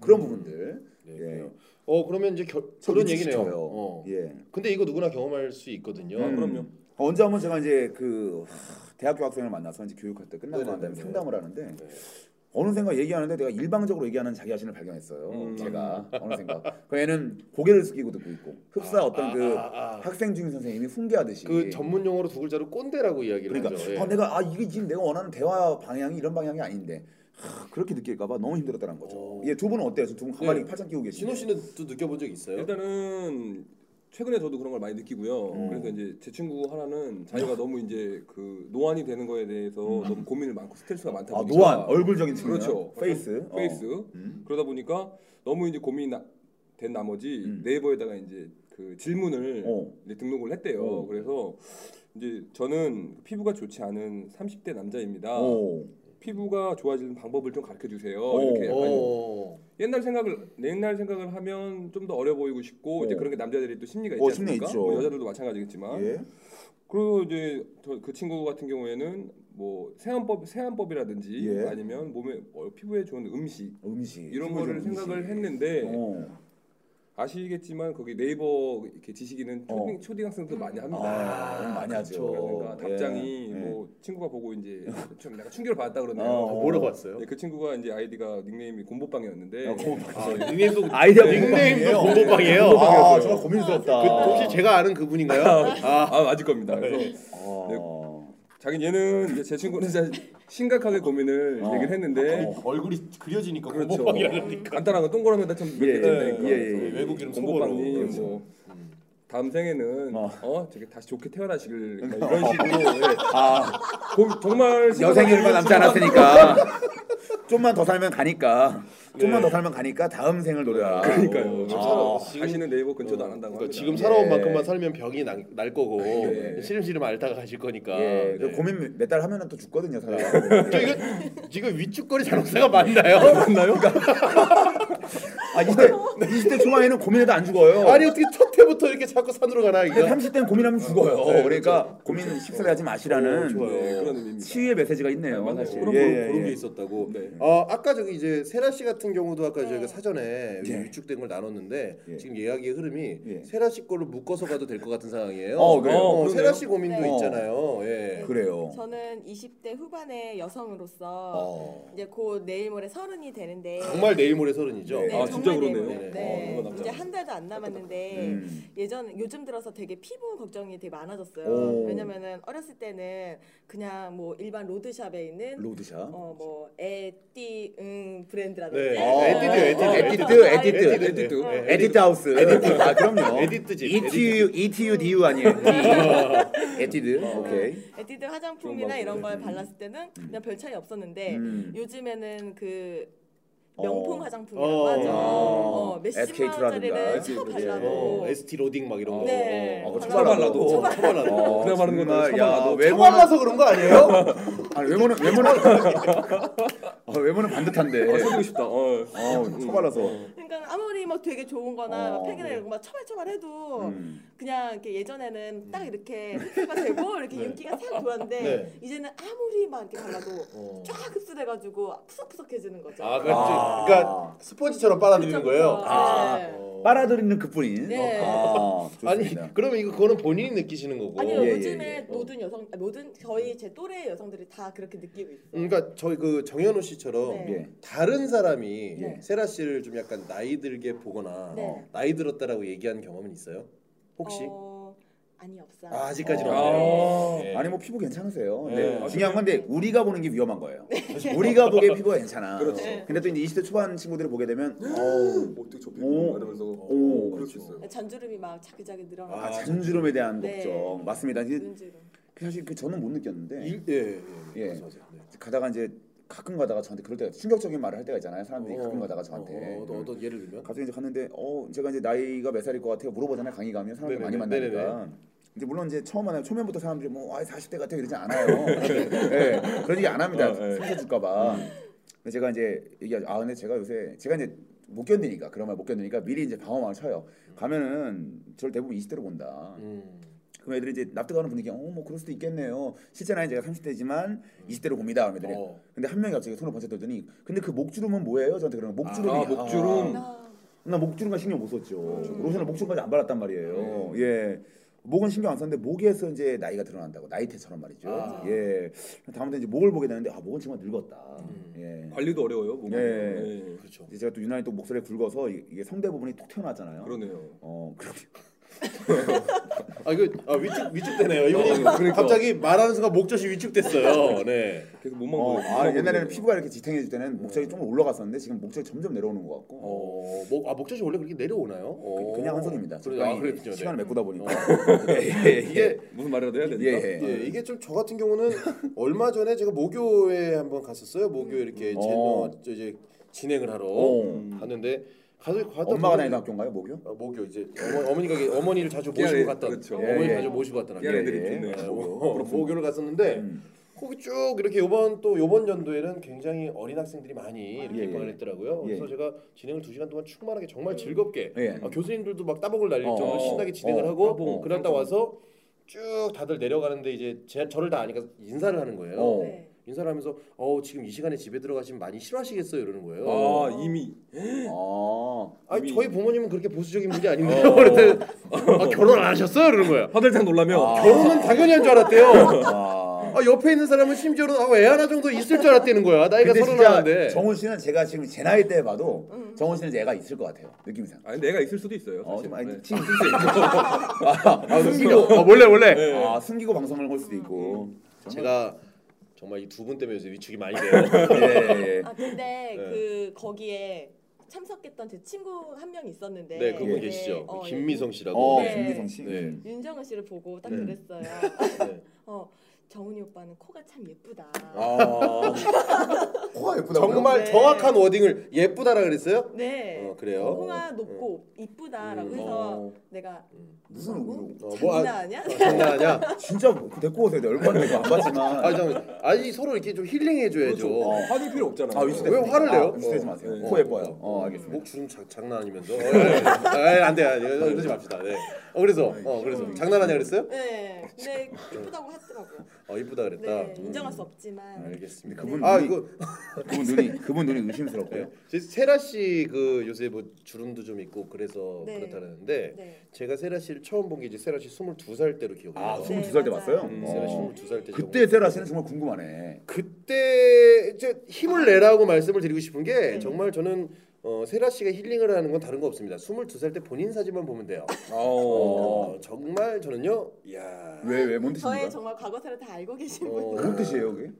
그런 부분들 네, 예. 어 그러면 이제 겨, 저 그런 얘기네요. 어. 예. 근데 이거 누구나 경험할 수 있거든요. 아, 그럼요. 어, 언제 한번 제가 이제 그 하, 대학교 학생을 만나서 이제 교육할 때 끝나고 난 다음에. 상담을 하는데 네. 어느샌가 얘기하는데 내가 일방적으로 얘기하는 자기 자신을 발견했어요. 음. 제가 어느샌가 그 애는 고개를 숙이고 듣고 있고 흡사 아, 어떤 아, 그 아, 아. 학생 중인 선생님이 훈계하듯이 그 전문 용어로 두 글자로 꼰대라고 이야기를 그러니까 하죠. 예. 아, 내가 아 이게 지금 내가 원하는 대화 방향이 이런 방향이 아닌데 하, 그렇게 느낄까봐 너무 힘들었다는 거죠. 오. 예, 두 분은 어때요? 두 분 가만히 네. 팔짱 끼고 계시죠? 신호 씨는 또 느껴본 적 있어요? 일단은 최근에 저도 그런 걸 많이 느끼고요. 음. 그래서 이제 제 친구 하나는 자기가 너무 이제 그 노안이 되는 거에 대해서 너무 고민을 많고 스트레스가 많다 아, 보니까 노안 얼굴적인 측면. 그렇죠. Face. 어. Face. 음. 그러다 보니까 너무 이제 고민이 나- 된 나머지 음. 네이버에다가 이제 그 질문을 어. 이제 등록을 했대요. 어. 그래서 이제 저는 피부가 좋지 않은 30대 남자입니다. 오. 피부가 좋아지는 방법을 좀 가르쳐 주세요. 오. 이렇게 약간 어. 옛날 생각을 옛날 생각을 하면 좀 더 어려 보이고 싶고 이제 어. 그런 게 남자들이 또 심리가 있지 어, 심리 않습니까? 뭐 여자들도 마찬가지겠지만 예. 그리고 이제 저그 친구 같은 경우에는 뭐 세안법 세안법이라든지 예. 아니면 몸에 어, 피부에 좋은 음식 음식 이런 거를 생각을 음식. 했는데 어. 아시겠지만 거기 네이버 이렇게 지식인은 어. 초등학생도 많이 합니다. 아, 많이 하죠. 그러니까 답장이 예. 뭐 친구가 보고 이제 좀 약간 충격을 받았다 그러네요. 어. 뭐라고 왔어요? 네, 그 친구가 이제 아이디가 닉네임이 곰보빵이었는데 어, 고- 아, 닉네임도 아이디어 닉네임도 공부방이에요. 공부방이에요. 아, 정말 고민스럽다. 그, 혹시 제가 아는 그분인가요? 아, 아 맞을 겁니다. 그래서 어. 자기 얘는 이제 제 친구는 진짜 심각하게 고민을 어. 얘기를 했는데 어. 얼굴이 그려지니까 그렇죠. 공부방이라니까. 간단한 거 동그라미에다 참 예. 예, 예, 외국 이름 속어로. 뭐 다음 생에는 어. 어, 저기 다시 좋게 태어나시길 막 이런 식으로 예. 아, 고- 정말 얼마 남지 않았으니까 좀만 더 살면 가니까 좀만 네. 더 살면 가니까 다음 생을 노려라. 그러니까요. 아, 다시는 네이버 근처도 안 한다고 그러니까. 지금 예. 살아온 만큼만 살면 병이 날, 날 거고 예. 시름시름 앓다가 가실 거니까. 예, 그 네. 고민 몇 달 하면은 또 죽거든요, 사람. 저 이거 지금 위축거리 잔혹사가 맞나요? 맞나요? 아, 20대 20대 초반에는 고민해도 안 죽어요. 아니 어떻게 첫 해부터 이렇게 자꾸 산으로 가나 이거? 근데 30대는 고민하면 죽어요. 네, 그러니까 고민 쉽사리 하지 마시라는 어, 좋아요. 네, 그런 의미입니다. 치유의 메시지가 있네요, 맞아요. 사실. 그런, 예, 그런, 예, 그런 예. 게 있었다고. 네. 어, 아까 저기 이제 세라 씨 같은 경우도 아까 네. 저희가 사전에 예. 위축된 걸 나눴는데 예. 지금 이야기의 흐름이 예. 세라 씨 거를 묶어서 가도 될 것 같은 상황이에요. 어, 그래요? 어, 그러네요. 세라 씨 고민도 네. 있잖아요. 예. 그래요. 저는 20대 후반의 여성으로서 어. 이제 곧 내일 모레 서른이 되는데 정말 내일 모레 서른이죠. 네. 아, 진짜 정말 그러네요. 어, 네. 남지 이제. 한 달도 안 남았는데 음. 예전 요즘 들어서 되게 피부 걱정이 되게 많아졌어요. 오. 왜냐면은 어렸을 때는 그냥 뭐 일반 로드샵에 있는 로드샵. 어뭐 에띠 응 브랜드라든지 네. 어, 에뛰드, 에뛰드. 에뛰드, 에뛰드, 에뛰드. 에뛰드. 네. 에디트 하우스. 아, 그럼요. 에디트 집, ETU, ETU, DU 아니에요. 에뛰드. 오케이. 에뛰드 화장품이나. 이런 걸 발랐을 때는 그냥 별 차이 없었는데 음. 요즘에는 그 어. 명품 어. 하죠. 어. 어, 몇십만 SK2라든가. 원짜리를 쳐 예. 발라도 어, ST 로딩 막 이런 거. 네. 어, 발라도 초발라도. 초발라도. 어, 그냥 야, 처발라도. 외모는 초발라서 그런 거 아니에요? 아니, 외모는 외모는 어, 외모는 반듯한데. 어, 해보고 싶다. 어. 어, 초발라서. 그러니까 아무리 막 되게 좋은 거나 어. 팩이나 이런 거막 처발처발해도 음. 그냥 이렇게 예전에는 딱 이렇게 흡수가 되고 이렇게 윤기가 싹 돌았는데 네. 이제는 아무리 막 이렇게 발라도 어. 쫙 흡수돼가지고 푸석푸석해지는 거죠. 아, 그렇지. 아. 그러니까 스펀지처럼 빨아들이는 그쵸, 거예요. 그쵸. 아. 네. 어. 빨아들이는 그뿐인. 네. 아, 아니. 그러면 이거 그거는 본인이 느끼시는 거고. 아니요 예, 예, 요즘에 예. 모든 여성 아, 모든 저희 제 또래 여성들이 다 그렇게 느끼고 있어요. 그러니까 저희 그 정현우 씨처럼 네. 예. 다른 사람이 네. 세라 씨를 좀 약간 나이 들게 보거나 네. 나이 들었다라고 얘기한 경험은 있어요? 혹시? 어, 아니 없어요. 아, 아직까지는 어. 없네요. 예. 아니 뭐 피부 괜찮으세요. 네. 네. 아, 중요한 건데 우리가 보는 게 위험한 거예요. 우리가 보기에 피부가 괜찮아. 그렇죠. 네. 근데 또 이제 20대 초반 친구들이 보게 되면 어우 어떻게 저 오. 피부 이러면서 오, 그럴 수 그렇죠. 있어요. 잔주름이 막 자기자기 늘어나고 아, 잔주름에 대한 네. 걱정 맞습니다. 이제 눈주름. 사실 그 저는 못 느꼈는데 일- 예, 예, 예. 예. 말씀하세요. 네. 가다가 이제 가끔 가다가 저한테 그럴 때가 충격적인 말을 할 때가 있잖아요. 사람들이 가끔 가다가 저한테 어, 어, 어떤 예를 들면? 갑자기 이제 갔는데 어 제가 이제 나이가 몇 살일 것 같아요 물어보잖아요 강의 가면 사람들 많이 네네네. 만나니까 이제 물론 이제 처음 만나면 초면부터 사람들이 뭐 아, 40대 같아요 이러지 않아요 네, 그런 얘기 안 합니다 어, 네. 상처 줄까 봐 근데 제가 이제 얘기하죠 아 근데 제가 요새 제가 이제 못 견디니까 그런 말 못 견디니까 미리 이제 방어망을 쳐요 가면은 저를 대부분 20대로 본다 음. 그럼 애들이 이제 납득하는 분위기 어뭐 그럴 수도 있겠네요 실제 나이 제가 30대지만 20대로 봅니다 그럼 애들이 어. 근데 한 명이 갑자기 손을 번쩍 들더니 근데 그 목주름은 뭐예요 저한테 거예요. 목주름이 아, 목주름. 아, 나 목주름과 신경 못 썼죠. 로션을 목주름까지 안 발랐단 말이에요. 네. 예. 목은 신경 안 썼는데 목에서 이제 나이가 드러난다고 나이테처럼 말이죠. 아. 예. 다음부터 이제 목을 보게 되는데 아 목은 정말 늙었다. 예. 관리도 어려워요. 몸이. 네. 네. 그렇죠. 이제 제가 또 유난히 또 목소리가 굵어서 이- 이게 성대 부분이 툭 튀어나왔잖아요. 그러네요. 어 그렇게 아 이거 아, 위축 위축되네요. 이분이 그러니까. 갑자기 말하는 순간 목젖이 위축됐어요. 네. 계속 몸만 어. 아, 옛날에는 피부가 이렇게 지탱해질 때는 목젖이 좀 올라갔었는데 지금 목젖이 점점 내려오는 것 같고 어, 목, 아 목젖이 원래 그렇게 내려오나요? 어. 그냥 한 손입니다. 그래, 적당히 아. 네. 시간을 메꾸다 보니까 이게 무슨 말이라도 해야 되니까. 예, 예. 예, 이게 좀 저 같은 경우는 얼마 전에 제가 모교에 한번 갔었어요. 모교 이렇게 제, 어. 어, 저 이제 진행을 하러 어. 갔는데 가서 갔다 엄마가 다니는 학교인가요, 모교? 어, 모교 이제 어머, 어머니가 게- 어머니를 자주 모시고 갔던 그렇죠. 어머니 예, 자주 예. 모시고 갔던 학교. 애들이 예, 있네. 예, 모- 모교를 갔었는데 음. 거기 쭉 이렇게 요번 또 요번 연도에는 굉장히 어린 학생들이 많이 이렇게 예, 입학을 예. 했더라고요. 예. 그래서 제가 진행을 두 시간 동안 충만하게 정말 즐겁게 예. 아, 교수님들도 막 따복을 날릴 어, 정도로 어, 신나게 진행을 어, 하고 따복. 그러다 와서 쭉 다들 내려가는데 이제 제, 저를 다 아니까 인사를 하는 거예요. 어. 네. 인사를 하면서 어 지금 이 시간에 집에 들어가시면 많이 싫어하시겠어요 이러는 거예요. 아 이미 아, 아니 이미- 저희 부모님은 그렇게 보수적인 분이 아닌데요. 그랬더니 아, 결혼 안 하셨어요? 그러는 거예요. 화들짝 놀라며 아. 결혼은 당연히 한 줄 알았대요. 아. 아, 옆에 있는 사람은 심지어는 아, 애 하나 정도 있을 줄 알았다는 거야. 나이가 근데 서른 진짜 하나인데. 정훈 씨는 제가 지금 제 나이 때 봐도 음. 정훈 씨는 애가 있을 것 같아요. 느낌상. 아니 내가 있을 수도 있어요. 어, 사실. 좀 아니, 네. 있을 수 있고. 아, 아, 숨기고. 어, 몰래 몰래. 네. 아, 숨기고 방송을 걸 수도 있고. 제가 정말 이 두 분 때문에 요새 위축이 많이 돼요. 예, 예. 아 근데 네. 그 거기에 참석했던 제 친구 한 명 있었는데 네, 그분 네, 계시죠. 어, 김미성 씨라고. 어, 네. 김미성 씨. 네. 음. 윤정은 씨를 보고 딱 네. 그랬어요. 네. 어 정훈이 오빠는 코가 참 예쁘다. 아, 코가 예쁘다고요? 정말 네. 정확한 워딩을 예쁘다라 그랬어요? 네. 어, 그래요? 코가 높고 이쁘다라고 음, 해서 어. 내가 무슨 뭐라고? 어, 뭐, 아, 장난하냐? 어, 장난하냐? 진짜 데리고 오세요. 열받네. 안 봤지만. 아, 잠 아니 서로 이렇게 좀 힐링해 줘야죠. 그렇죠. 어, 화낼 필요 없잖아. 아, 왜 화를 내요? 아, 위스대지 마세요. 네. 코 예뻐요. 어, 알겠습니다. 목 주름 자, 장난 아니면서. 어, 예, 예. 아, 예, 안 돼, 안 돼. 그러지 맙시다. 네. 어, 그래서, 어, 그래서 장난하냐 그랬어요? 네. 근데 이쁘다고 하더라고요. 어, 이쁘다 그랬다. 네. 인정할 수 없지만. 알겠습니다. 그분 아, 이거 그분 눈이 그분 눈이 의심스럽고요. 제 세라 씨 그 요새 뭐 주름도 좀 있고 그래서 네. 그렇다는데 네. 제가 세라 씨를 처음 본 게 이제 세라 씨 22살 때로 기억이 아, 나요. 네, 22살 때 맞아요. 봤어요? 음, 세라 씨 어. 22살 때 그때 세라 씨는 정말 궁금하네. 그때 이제 힘을 내라고 말씀을 드리고 싶은 게 네. 정말 저는 어, 세라 씨가 힐링을 하는 건 다른 거 없습니다. 22살 때 본인 사진만 보면 돼요. 어. 어, 정말 저는요. 야. 왜왜뭔 저의 뜻입니까? 정말 과거사를 다 알고 계신 어, 분. 뭔 뜻이에요, 그게?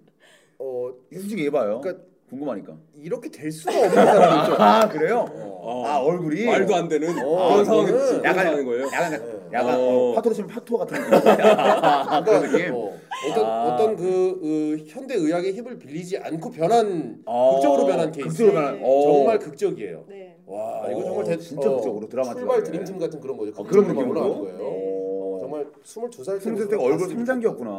어, 솔직히 해봐요. 그러니까- 궁금하니까. 이렇게 될 수가 없는 사람이죠. 아 그래요? 어. 아 얼굴이 말도 안 되는 어, 그런 상황이 이거는 약간- 상황인 거예요. 약간 약간 어. 어, 파토로 치면 파토 같은 느낌. 아, 그런 느낌. 어, 어떤 아. 어떤 그, 그 현대 의학의 힘을 빌리지 않고 변한 어, 극적으로 변한 케이스. 극적으로 변한. 네. 어. 정말 극적이에요. 네. 와 이거 어, 정말 대, 진짜 극적으로 드라마틱하게. 출발 드림팀 같은 그런 거죠. 어, 그런 극적으로 느낌으로? 올라가는 거예요. 네. 어, 정말 22살 때 승재 때가 얼굴 성장기였구나.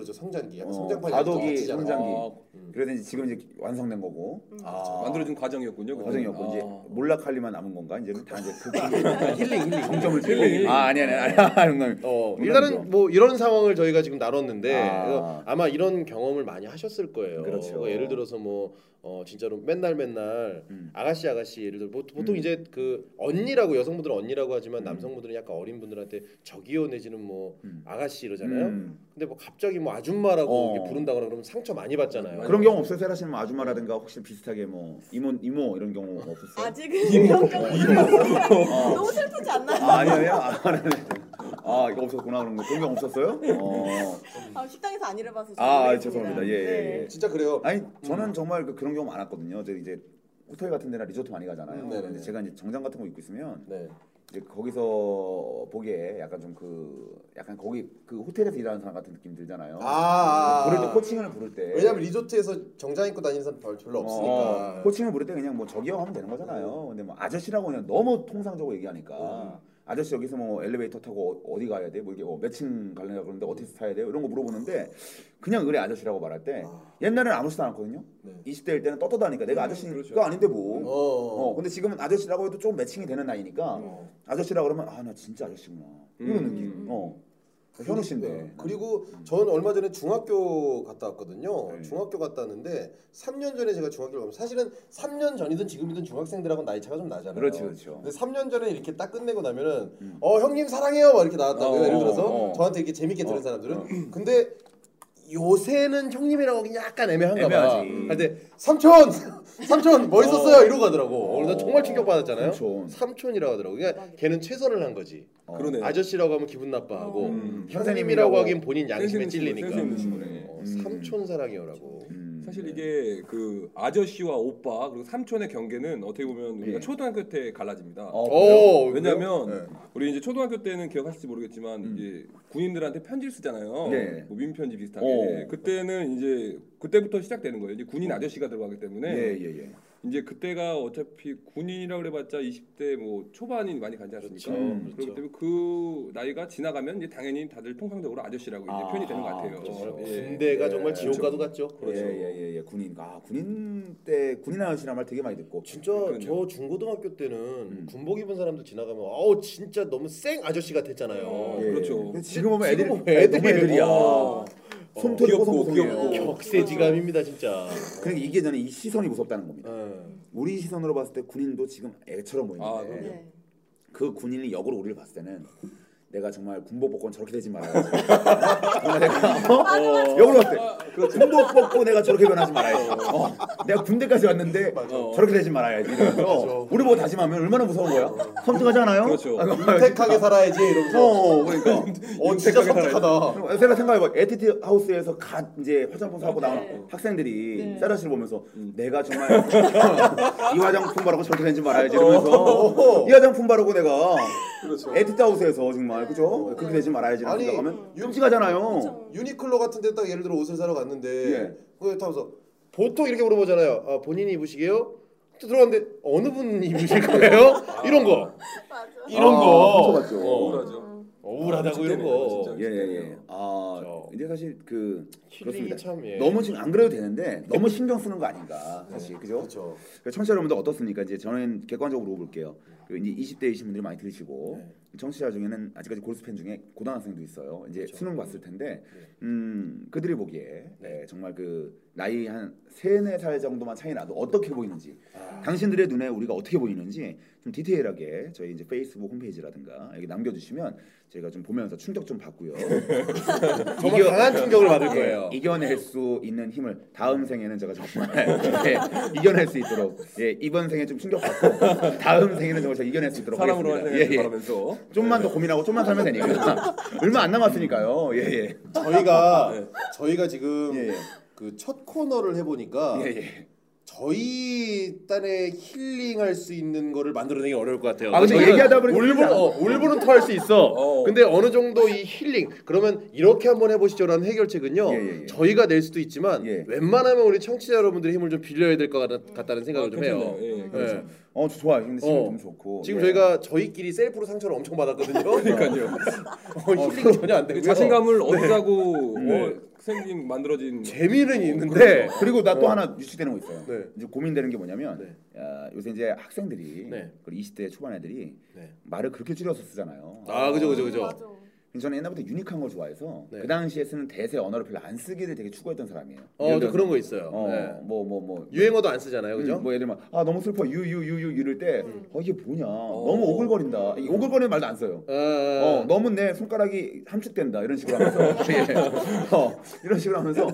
어 그렇죠 성장기. 약간 어, 성장판이 과도기. 성장기. 아, 그래서 이제 지금 이제 완성된 거고. 음. 아, 만들어진 과정이었군요. 과정이었고 이제 아. 몰락할리만 남은 건가? 이제는 다 이제 그 힐링 힐링. 정점을 힐링. 아 아니 아니 아니 아니. 어. 일단은 뭐 이런 상황을 저희가 지금 나눴는데 아. 어, 아마 이런 경험을 많이 하셨을 거예요. 그렇죠. 어, 예를 들어서 뭐 어, 진짜로 맨날 맨날 음. 아가씨 아가씨 예를 들어 보- 보통 음. 이제 그 언니라고 여성분들은 언니라고 하지만 음. 남성분들은 약간 어린 분들한테 저기요 내지는 뭐 음. 아가씨 이러잖아요. 음. 근데 뭐 갑자기 뭐 아줌마라고 어. 부른다거나 그러면 상처 많이 받잖아요. 그런 경우 없어요? 세라 씨는 뭐 아줌마라든가 혹시 비슷하게 뭐 이모 이모 이런 경우 없었어요? 아직은 이런 경우 어. 너무 슬프지 않나요? 아, 아니에요? 아. 아 이거 없었구나 그런 거 그런 경 없었어요? 어. 아, 식당에서 안 일해봐서 잘 아, 모르겠습니다. 죄송합니다. 예, 예, 예. 진짜 그래요. 아니 저는 정말 그, 그런 경우 많았거든요. 저 이제 호텔 같은 데나 리조트 많이 가잖아요. 음, 네네네. 근데 제가 이제 정장 같은 거 입고 있으면 네. 이제 거기서 보기에 약간 좀 그 약간 거기 그 호텔에서 일하는 사람 같은 느낌 들잖아요. 아, 부를 때 코칭을 부를 때 왜냐면 리조트에서 정장 입고 다니는 사람 별- 별로 없으니까. 어, 코칭을 부를 때 그냥 뭐 저기요 하면 되는 거잖아요. 근데 뭐 아저씨라고 그냥 너무 통상적으로 얘기하니까 음. 아저씨 여기서 뭐 엘리베이터 타고 어- 어디 가야 돼? 뭐 이게 뭐몇층 가려냐 그러는데 어디서 타야 돼요? 이런 거 물어보는데 그냥 의뢰 아저씨라고 말할 때 옛날에는 아무렇지도 않았거든요. 네. 20대일 때는 떳떳하니까 내가 아저씨가 그렇죠. 아닌데 뭐. 어. 어, 근데 지금은 아저씨라고 해도 조금 매칭이 되는 나이니까 어. 아저씨라 그러면 아 나 진짜 아저씨구나 이런 음. 느낌. 어. 현우 씨인데. 네. 그리고 저는 얼마 전에 중학교 갔다 왔거든요. 네. 중학교 갔다 왔는데 3년 전에 제가 중학교를 가면 사실은 3년 전이든 지금이든 중학생들하고는 나이 차가 좀 나잖아요. 그렇지 그렇죠. 근데 3년 전에 이렇게 딱 끝내고 나면은 음. 어 형님 사랑해요 막 이렇게 나왔다고요. 어, 예를 들어서 어, 어. 저한테 이렇게 재밌게 들은 어, 사람들은 어. 근데 요새는 형님이라고 하기 약간 애매한가 봐. 애매하지. 근데 삼촌, 삼촌 멋있었어요 이러고 하더라고. 어, 나 정말 충격 받았잖아요. 삼촌. 삼촌이라고 하더라고. 그러니까 걔는 최선을 한 거지. 어. 그러네. 아저씨라고 하면 기분 나빠하고 음. 형님이라고 하긴 본인 양심에 찔리니까. 센스 있는 친구네. 어, 음. 삼촌 사랑이오라고. 음, 사실 네. 이게 그 아저씨와 오빠 그리고 삼촌의 경계는 어떻게 보면 우리가 예. 초등학교 때 갈라집니다. 어, 오, 왜냐면 그래요? 우리 이제 초등학교 때는 기억하실지 모르겠지만 음. 이제 군인들한테 편지를 쓰잖아요. 네. 뭐 민편지 비슷하게. 어. 그때는 이제 그때부터 시작되는 거예요. 이제 군인 아저씨가 들어가기 때문에 예, 예, 예. 이제 그때가 어차피 군인이라 그래봤자 20대 뭐 초반이 많이 가지 않습니까? 그렇죠. 그렇기 그렇죠. 때문에 그 나이가 지나가면 이제 당연히 다들 통상적으로 아저씨라고 이제 아, 표현이 되는 것 같아요. 그렇죠. 예. 군대가 예, 정말 지옥과도 그렇죠. 같죠. 예, 예, 예, 예, 군인. 아, 군인 때 군인 아저씨란 말 되게 많이 듣고. 진짜 그러니까요. 저 중고등학교 때는 음. 군복 입은 사람들 지나가면 아우 진짜 너무 생 아저씨 같았잖아요. 예. 그렇죠. 지금 보면 애들이 지금 보면 애들이 너무 애들이야. 어. 솜털이 귀엽고 뽀송뽀송해요. 귀엽고. 격세지감입니다 진짜. 그러니까 이게 저는 이 시선이 무섭다는 겁니다. 어. 우리 시선으로 봤을 때 군인도 지금 애처럼 보이는데 아. 네. 그 군인이 역으로 우리를 봤을 때는 내가 정말 군복 벗고 저렇게 되지 말아야지. 정말 내가 어? 역으로 봤을 때 군복 벗고 내가 저렇게 변하지 말아야지. 어, 내가 군대까지 왔는데 어. 저렇게 되지 말아야지. 이러면서 우리 보고 다짐하면 얼마나 무서운 거야? 섬뜩하지 않아요? 그렇죠. 아, 윤택하게 살아야지 이러면서. 어, 그러니까. 어 진짜 섬뜩하다. 제가 생각해봐 에뛰드 하우스에서 갓 이제 화장품 사고 나온 네. 학생들이 네. 세라 씨를 보면서 음. 내가 정말 이 화장품 바르고 저렇게 되는지 말아야지 이러면서 이 화장품 바르고 내가 그렇죠. 에뛰드 하우스에서 정말 그죠 그렇게 되지 말아야지 아니, 생각하면 끔찍하잖아요. 유니클로 같은 데 딱 예를 들어 옷을 사러 갔는데 예. 거기 타면서 보통 이렇게 물어보잖아요. 아, 본인이 입으시게요? 또 들어갔는데 어느 분이 입으실 거예요? 이런 거. 맞아. 이런 아, 거. 맞죠. 어. 우울하죠. 억울하다고 이런 진짜네요, 거. 예예 예 아 저. 이제 사실 그 그렇습니다 참 예. 너무 지금 안 그래도 되는데 너무 신경 쓰는 거 아닌가 사실 그죠? 그렇죠. 그 청취자 여러분들 어떻습니까? 이제 저는 객관적으로 물어볼게요. 그 이제 20대 이신 분들이 많이 들으시고 네. 청취자 중에는 아직까지 골수 팬 중에 고등학생도 있어요. 이제 그렇죠. 수능 봤을 텐데 네. 음, 그들이 보기에 네, 정말 그 나이 한 세네 살 정도만 차이 나도 어떻게 보이는지 아. 당신들의 눈에 우리가 어떻게 보이는지 좀 디테일하게 저희 이제 페이스북 홈페이지라든가 여기 남겨주시면 저희가 좀 보면서 충격 좀 받고요. 정말 강한 충격을 받을 거예요. 예, 이겨낼 수 있는 힘을 다음 생에는 제가 정말 예, 이겨낼 수 있도록 예, 이번 생에 좀 충격 받고 다음 생에는 정말 제가 이겨낼 수 있도록 사람으로 하겠습니다. 예, 예. 바라면서 좀만 더 고민하고 좀만 살면 되니까 얼마 안 남았으니까요. 예, 예. 저희가 네. 저희가 지금 예, 예. 그 첫 코너를 해보니까 예, 예. 저희 딴에 힐링할 수 있는 거를 만들어내기 어려울 것 같아요. 아, 근데 얘기하다 보니까 울분. 어, 울분은 토할 수 있어. 어. 근데 어느 정도 이 힐링 그러면 이렇게 한번 해보시죠라는 해결책은요. 예, 예, 예. 저희가 낼 수도 있지만 예. 웬만하면 우리 청취자 여러분들의 힘을 좀 빌려야 될 것 같다는 생각을 좀 해요. 예, 예. 어, 저 좋아요. 근데 지금 어. 좀 좋고. 지금 예. 저희가 저희끼리 셀프로 상처를 엄청 받았거든요. 그러니까요. 어, 힐링이 전혀 안 되고요. 자신감을 얻자고 네. 어, 생긴 만들어진 재미는 있는데 그리고 나또 어. 하나 유축되는 거 있어요. 네. 이제 고민되는 게 뭐냐면 네. 야, 요새 이제 학생들이 네. 그리고 20대 초반 애들이 네. 말을 그렇게 줄여서 쓰잖아요. 아 그죠 그죠 그죠. 저는 옛날부터 유니크한 걸 좋아해서 네. 그 당시에 쓰는 대세 언어를 별로 안 쓰기를 되게 추구했던 사람이에요. 어, 저 그런 거 있어요. 어, 네. 뭐 뭐 뭐. 유행어도 안 쓰잖아요, 그죠? 음, 뭐 예를 들면 아 너무 슬퍼 유유유유 이럴 때 음. 어, 이게 뭐냐 너무 오글거린다 이 오글거리는 말도 안 써요. 어, 어 너무 내 손가락이 함축된다 이런 식으로 하면서 예. 어, 이런 식으로 하면서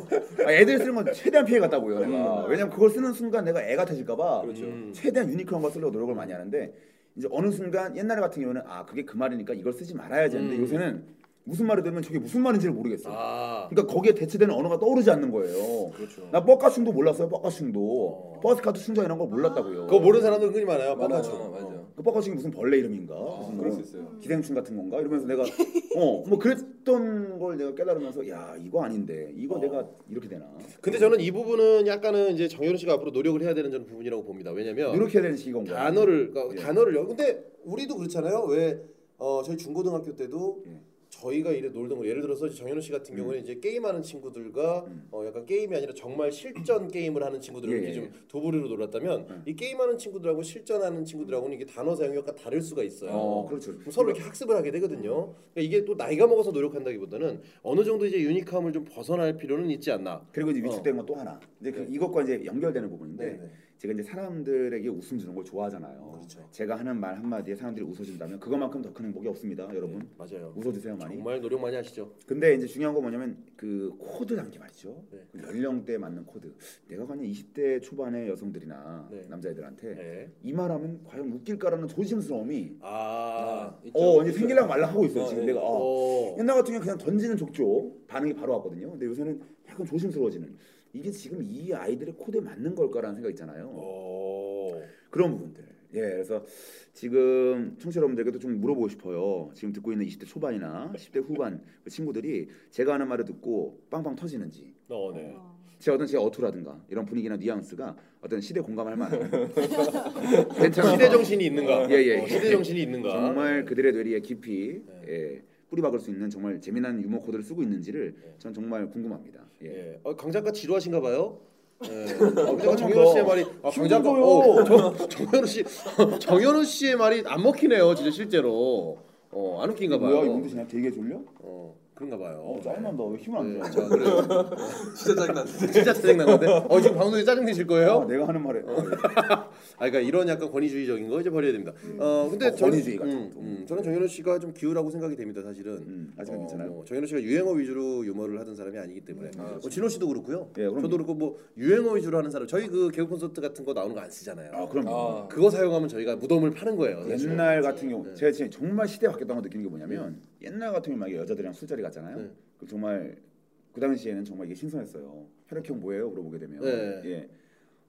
아, 애들 쓰는 건 최대한 피해 갔다고요 내가 왜냐면 그걸 쓰는 순간 내가 애 같아질까봐 그렇죠. 음. 최대한 유니크한 걸 쓰려고 노력을 많이 하는데 이제 어느 순간 옛날에 같은 경우는 아 그게 그 말이니까 이걸 쓰지 말아야지 했는데 음. 요새는 무슨 말을 들으면 저게 무슨 말인지를 모르겠어. 아, 그러니까 거기에 대체되는 언어가 떠오르지 않는 거예요. 그렇죠. 나 뻑가충도 몰랐어요. 뻑가충도 버스카트 충전 이런 걸 몰랐다고요. 그거 모르는 사람들 흔히 많아요. 맞아, 뻑가충. 맞아. 그 뻑가충이 무슨 벌레 이름인가? 아, 무슨 그럴 뭐수 있어요. 기생충 같은 건가? 이러면서 내가 어 뭐 그랬던 걸 내가 깨달으면서 야 이거 아닌데 이거 어. 내가 이렇게 되나? 근데 저는 이 부분은 약간은 이제 정현우 씨가 앞으로 노력을 해야 되는 저는 부분이라고 봅니다. 왜냐면 노력해야 되는 시기인 거야. 단어를 그러니까 예. 단어를 근데 우리도 그렇잖아요. 왜 어, 저희 중고등학교 때도 예. 저희가 이래 놀던 거 예를 들어서 정현우 씨 같은 경우는 이제 게임하는 친구들과 음. 어, 약간 게임이 아니라 정말 실전 게임을 하는 친구들 예, 이렇게 예, 좀 예. 두 부류로 놀았다면 음. 이 게임하는 친구들하고 실전하는 친구들하고는 이게 단어 사용이 약간 다를 수가 있어요. 어 그렇죠. 그럼 서로 이렇게 학습을 하게 되거든요. 그러니까 이게 또 나이가 먹어서 노력한다기보다는 어느 정도 이제 유니크함을 좀 벗어날 필요는 있지 않나. 그리고 이제 어. 위축된 건또 하나. 이제 그 네. 이것과 이제 연결되는 부분인데 네, 네. 제가 이제 사람들에게 웃음 주는 걸 좋아하잖아요. 그렇죠. 제가 하는 말 한마디에 사람들이 웃어준다면 그것만큼 더 큰 행복이 없습니다, 여러분. 맞아요. 웃어주세요 많이. 정말 노력 많이 하시죠. 근데 이제 중요한 건 뭐냐면 그 코드 단계 말이죠. 네. 그 연령대에 맞는 코드. 내가 과연 20대 초반의 여성들이나 네. 남자애들한테 네. 이 말하면 과연 웃길까라는 조심스러움이 아, 어 이제 생길랑 말랑 하고 있어요 어, 지금 네. 내가 어. 어. 옛날 같은 경우 그냥 던지는 족족 반응이 바로 왔거든요. 근데 요새는 약간 조심스러워지는 이게 지금 이 아이들의 코드에 맞는 걸까라는 생각 있잖아요. 어. 그런 부분들. 예, 그래서 지금 청취자 여러분들께도 좀 물어보고 싶어요. 지금 듣고 있는 20대 초반이나 10대 후반 그 친구들이 제가 하는 말을 듣고 빵빵 터지는지 어, 네. 제 어떤 제 어투라든가 이런 분위기나 뉘앙스가 어떤 시대 공감할 만한 시대 정신이 있는가? 예, 예. 어, 시대 정신이 있는가? 정말 그들의 뇌리에 깊이 네. 예, 뿌리박을 수 있는 정말 재미난 유머 코드를 쓰고 있는지를 네. 전 정말 궁금합니다. 예. 예. 어, 강 작가 지루하신가 봐요. 예. 어, 조금 제가 정현우 씨의 더 말이 아, 강힘 작가 줘요. 어, 정, 정현우 씨 정현우 씨의 말이 안 먹히네요. 진짜 실제로. 어, 안 웃긴가 봐요. 뭐야 이 문도 지금 되게 졸려? 어, 그런가 봐요. 어, 짜증난다. 왜 힘을 안 네, 줘? 자, 그래. 진짜 짜증났는데. 진짜 짜증 나는데. 어, 지금 방송에 짜증 내실 거예요? 아, 내가 하는 말에 어, 아, 그러니까 이런 약간 권위주의적인 거 이제 버려야 됩니다. 어, 근데 어, 저는 권위주의 같은 음. 음, 저는 정현우 씨가 좀 기우라고 생각이 됩니다. 사실은. 음, 아직은 괜찮아요. 뭐 정현우 씨가 유행어 위주로 유머를 하던 사람이 아니기 때문에. 뭐 진호 씨도 그렇고요. 예. 저도 그렇고 뭐 유행어 위주로 하는 사람. 저희 그 개그 콘서트 같은 거 나오는 거 안 쓰잖아요. 아 그럼 아. 그거 사용하면 저희가 무덤을 파는 거예요. 사실. 옛날 같은 경우 네. 제가 지금 정말 시대 가 바뀌었다고 느끼는 게 뭐냐면 옛날 같은 경우 만약에 여자들이랑 술자리 갔잖아요. 네. 그 정말 그 당시에는 정말 이게 신선했어요. 혈액형 뭐예요? 물어보게 되면 네. 예.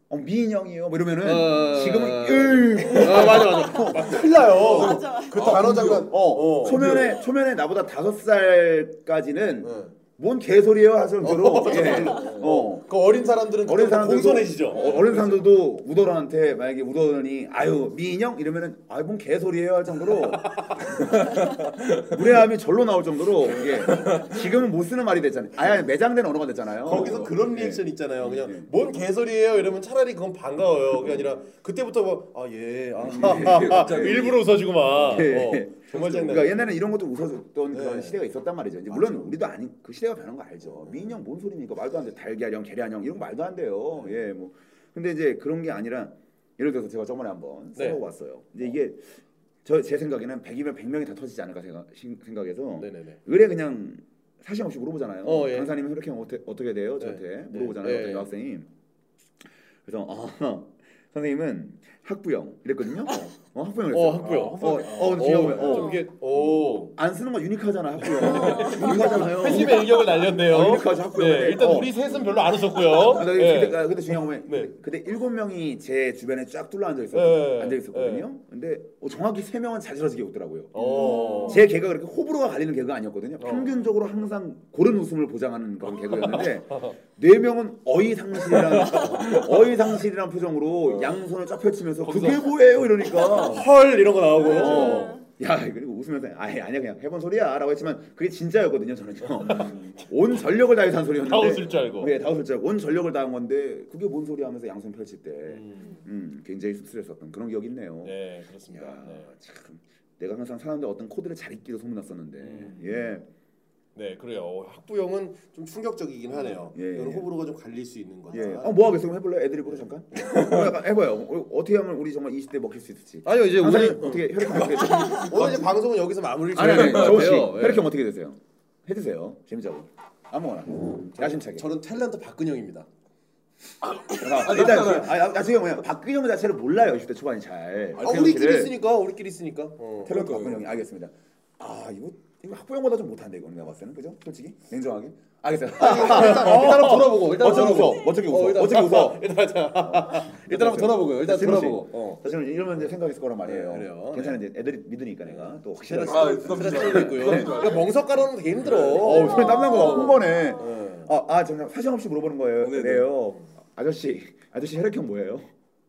어 미인형이요. 뭐 이러면은 어, 지금은 어, 으, 아 맞아 맞아. 막 큰일 나요. 맞아. 그 단어 장난. 어, 초면에 초면에 나보다 다섯 살까지는 네. 뭔 개소리예요 할 정도로 예. 어. 그 어린 사람들은 어린 사람들도 공손해지죠. 어, 어린 사람들도 우더런한테 만약에 우더런이 아유 미인형 이러면은 아유 뭔 개소리예요 할 정도로 무례함이 절로 나올 정도로 이게 지금은 못 쓰는 말이 됐잖아요. 아예 매장된 언어가 됐잖아요. 거기서 그런 예. 리액션 있잖아요. 그냥 예. 뭔 개소리예요 이러면 차라리 그건 반가워요. 그게 아니라 그때부터 뭐아예 아, 일부러 웃어주고 막 예. 어. 그러니까 옛날에는 이런 것도 웃어줬던 네. 그런 시대가 있었단 말이죠. 이제 물론 우리도 아니 그 시대가 변한 거 알죠. 미인형 뭔 소리입니까? 말도 안 돼. 달걀형, 계란형 이런 거 말도 안 돼요. 예, 뭐 근데 이제 그런 게 아니라 예를 들어서 제가 저번에 한번 네. 써보고 왔어요. 이제 이게 저 제 생각에는 100이면 100명이 다 터지지 않을까 생각, 신- 생각해서 네네네. 의뢰 그냥 사실 없이 물어보잖아요. 어, 예. 강사님은 혈액형 어떻게, 어떻게 돼요? 네. 저한테 네. 물어보잖아요. 네. 어떤 여학생이. 그래서 어, 선생님은 학부형 이랬거든요. 어, 학부형 그랬어요. 어 학부요. 어, 어, 근데 중요한 건, 어, 좀 이게 오. 안 쓰는 건 유니크하잖아 학부형. 유니크하잖아요. 회심의 일격을 날렸네요. 어, 여기까지 학부요. 네, 일단 어. 우리 셋은 별로 안 웃었고요. 아, 나 네. 그때, 아, 그때 중요한 건 네. 그때 일곱 명이 제 주변에 쫙 둘러 앉아 있었 네. 앉아 있었거든요. 근데 어, 정확히 세 명은 자지러지게 웃더라고요. 어. 제 개가 그렇게 호불호가 갈리는 개가 아니었거든요. 평균적으로 항상 고른 웃음을 보장하는 그런 개그였는데 네 명은 어이상실이란 어이상실이란 표정으로 양손을 쫙 펼치면서 그게 뭐예요 이러니까 헐 이런 거 나오고. 어. 야 그리고 웃으면서 아예 아니야 그냥 해본 소리야라고 했지만 그게 진짜였거든요 저는요 온 전력을 다해서 한 소리였는데 다 웃을 줄 알고. 네, 다 웃을 줄 알고 온 전력을 다한 건데 그게 뭔 소리야 하면서 양손 펼칠 때 음. 음, 굉장히 씁쓸했었던 그런 기억이 있네요. 네 그렇습니다. 야, 네. 참 내가 항상 사람들 어떤 코드를 잘 읽기로 소문났었는데 음. 예 네 그래요. 학부형은 좀 충격적이긴 하네요. 예, 예. 호불호가 좀 갈릴 수 있는 거죠. 예. 어, 뭐 하겠어요? 해볼래? 애드립으로 잠깐. 어, 약간 해봐요. 어, 어떻게 하면 우리 정말 20대 먹힐 수 있을지. 아니요 이제 오늘 어떻게 혈액형 어떻게 되세요? 오늘 이제 방송은 여기서 마무리를 아니 아니 정우 씨. 예. 혈액형 어떻게 되세요? 해주세요. 재밌자고. 아무거나. 야심차게. 저는 탤런트 박근영입니다. 아, 일단 아, 나중에 뭐냐 박근영 자체를 몰라요 20대 초반이 잘. 아, 우리끼리 있으니까 우리끼리 있으니까. 어. 탤런트 박근영이 알겠습니다. 아 이거 이거 학부형보다 좀 못한데 이거 내가 봤을 때는 그죠? 솔직히 냉정하게. 알겠어요. 일단, 일단 한번 돌아보고 일단 어쩌고 돌아보고. 웃어? 어쩌고 웃어? 일단, 어쩌고 웃어? 일단 자, 일단 한번 돌아보고요. 일단 씨. 돌아보고. 어. 사실은 이러면 이제 생각했을 거란 말이에요. 네, 그래요. 괜찮아 이제 애들이 믿으니까 내가 또 확실하게. 아, 부담 주지 스트레스 있고요. 그러니까 멍석 가려는 되게 힘들어. 어, 손에 땀난 거. 네. 아, 아, 정말 사정 없이 물어보는 거예요. 네, 네. 네요. 아저씨, 아저씨 혈액형 뭐예요?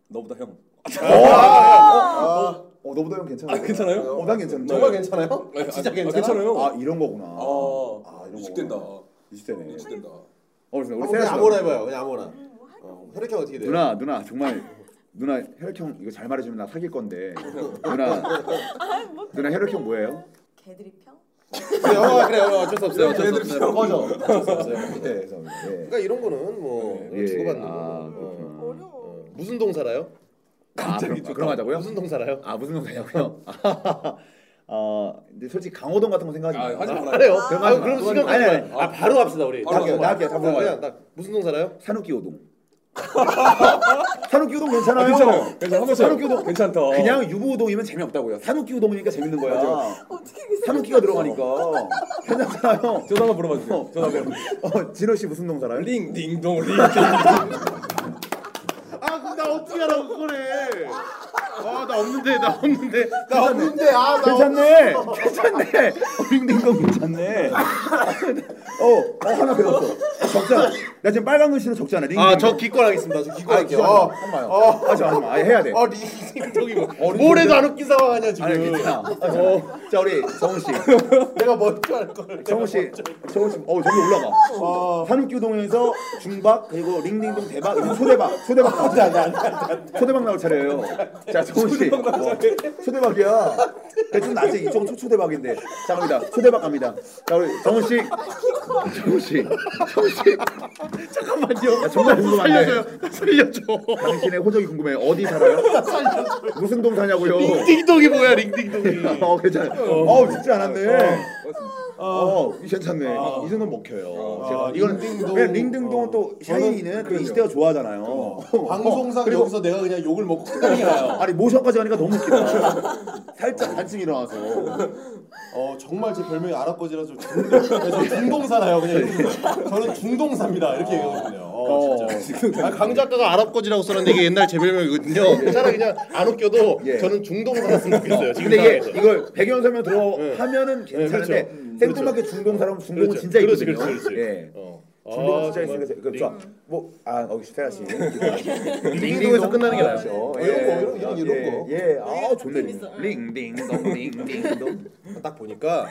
너보다 형. 어, 어, 너보다 형 괜찮아요. 아, 괜찮아요? 어, 난 괜찮은데. 정말 괜찮아요? 아, 진짜 아, 괜찮아? 괜찮아요. 아, 이런 거구나. 아, 아, 이런 이식된다. 거구나. 20대네. 이식된다. 어, 그래서 우리 세라 그냥 씨. 아무나 해봐요. 그냥 아무나. 어, 혈액형 어떻게 돼요? 누나, 누나 정말 누나 혈액형 이거 잘 말해주면 나 사귈 건데. 누나, 누나 혈액형 뭐예요? 개들이 평? 그래, 어, 그래, 어, 어쩔 수 없어요. 어쩔 수 없어요. 꺼져. 어쩔 수 없어요. 네, 그래서 예. 그러니까 이런 거는 뭐 예. 주고받는 아, 거고. 그렇구나. 어려워. 무슨 동 살아요? 아, 그럼, 그럼 하자고요? 무슨 동 살아요? 아 무슨 동사냐고요? 어, 근데 솔직히 강호동 같은 거 생각하지 아. 하지 말아요. 그래요? 그럼 아, 그럼 마. 신경 아니, 아니. 아 바로 갑시다 우리. 바로 잠깐만. 나 할게요, 잠깐만. 그냥 딱 무슨 동 살아요? 산후기호동. 산후기호동 괜찮아요. 괜찮아요. 괜찮아. 한번 산후기호동 괜찮다. 그냥 유부호동이면 재미없다고요. 산후기호동이니까 재밌는 거야. 어떻게 그 산후기가 들어가니까 괜찮잖아요. 저도 한번 물어봐 주세요. 저도 한번. 어, 진호 씨 무슨 동 살아요? 링딩동 링. 아 그럼 나 어떻게 하라고 그거래? 아나 없는데 나 없는데 나 없는데 아나 괜찮네. 괜찮네. 어, 링딩동 괜찮네. 어, 어 하나 배웠어. 적자. 나 지금 빨간 글씨로 적잖아. 아저 기권 하겠습니다. 저 아, 기권 할게요. 기억 어. 안 나요. 하지 마, 하지 마. 아예 해야 돼. 어 링딩동이 뭐뭘 해도 안 웃긴 상황 아니야 지금. 아니 괜찮아. 어, 자 우리 정우 씨. 내가 먼저 할 걸. 정우 씨. 정우 씨. 어 저기 올라가. 어. 산후기호동에서 중박 그리고 링딩동 대박 이제 초대박 초대박 나올 차례 초대박 나올 차례예요. 자 정우 씨. 어, 초대박이야. 근데 좀 낫지 이쪽은 초초대박인데. 자 갑니다. 초대박 갑니다. 자 우리 정우 씨. 정우 씨. 정우 씨. 잠깐만요. 야, 정말 궁금한데. 살려줘요. 살려줘. 당신의 호적이 궁금해. 요 어디 살아요? 무슨 동 사냐고요? 링딩동이 뭐야 링딩동이. 어 괜찮아. 어 진짜 않았네. 어, 이 괜찮네. 이 정도 먹혀요. 제가 이거는 링딩동. 왜 링딩동은 또 샤이니는 또 이시대가 좋아하잖아요. 방송상 그리고- 여기서 내가 그냥 욕을 먹고 끝나게 나요. 아니 모션까지 하니까 너무 웃기다. 살짝 반쯤 일어나서. 어 정말 제 별명이 아랍거지라서 중동, 저 중동 살아요 그냥. 저는 중동사입니다 이렇게 얘기하거든요. 어, 진짜. 아, 강 작가가 아랍거지라고 써놨는데 이게 옛날 제 별명이거든요. 차라리 그냥 안 웃겨도 예. 저는 중동 살았으면 좋겠어요. 지금 근데 이게 상황에서. 이걸 배경 설명 들어 네. 하면은 괜찮은데 네, 그렇죠. 생뚱맞게 중동 사람 중동은 그렇죠. 진짜 그렇지, 있거든요. 그렇지, 그렇지. 예. 어. 중동은 아, 진짜 정말. 있으니까 그, 좋아. 뭐아 어 세아 씨. 링딩동에서 끝나는 게 나아요. 그렇죠. 어, 이런 거, 이런- 이런- 이런 예, 거. 예. 아 좋네. 링딩동 링딩동. 딱 보니까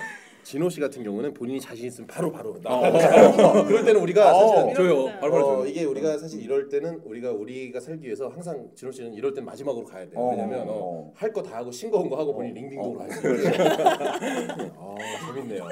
진호 씨 같은 경우는 본인이 자신 있으면 바로 바로 나. 어. 그럴 때는 우리가 사실 저요. 바로 바로 어. 이게 우리가 사실 이럴 때는 우리가 우리가 살기 위해서 항상 진호 씨는 이럴 땐 마지막으로 가야 돼. 어, 왜냐면 어. 어, 할 거 다 하고 싱거운 거 하고 본인 링딩동으로 하지. 아 재밌네요.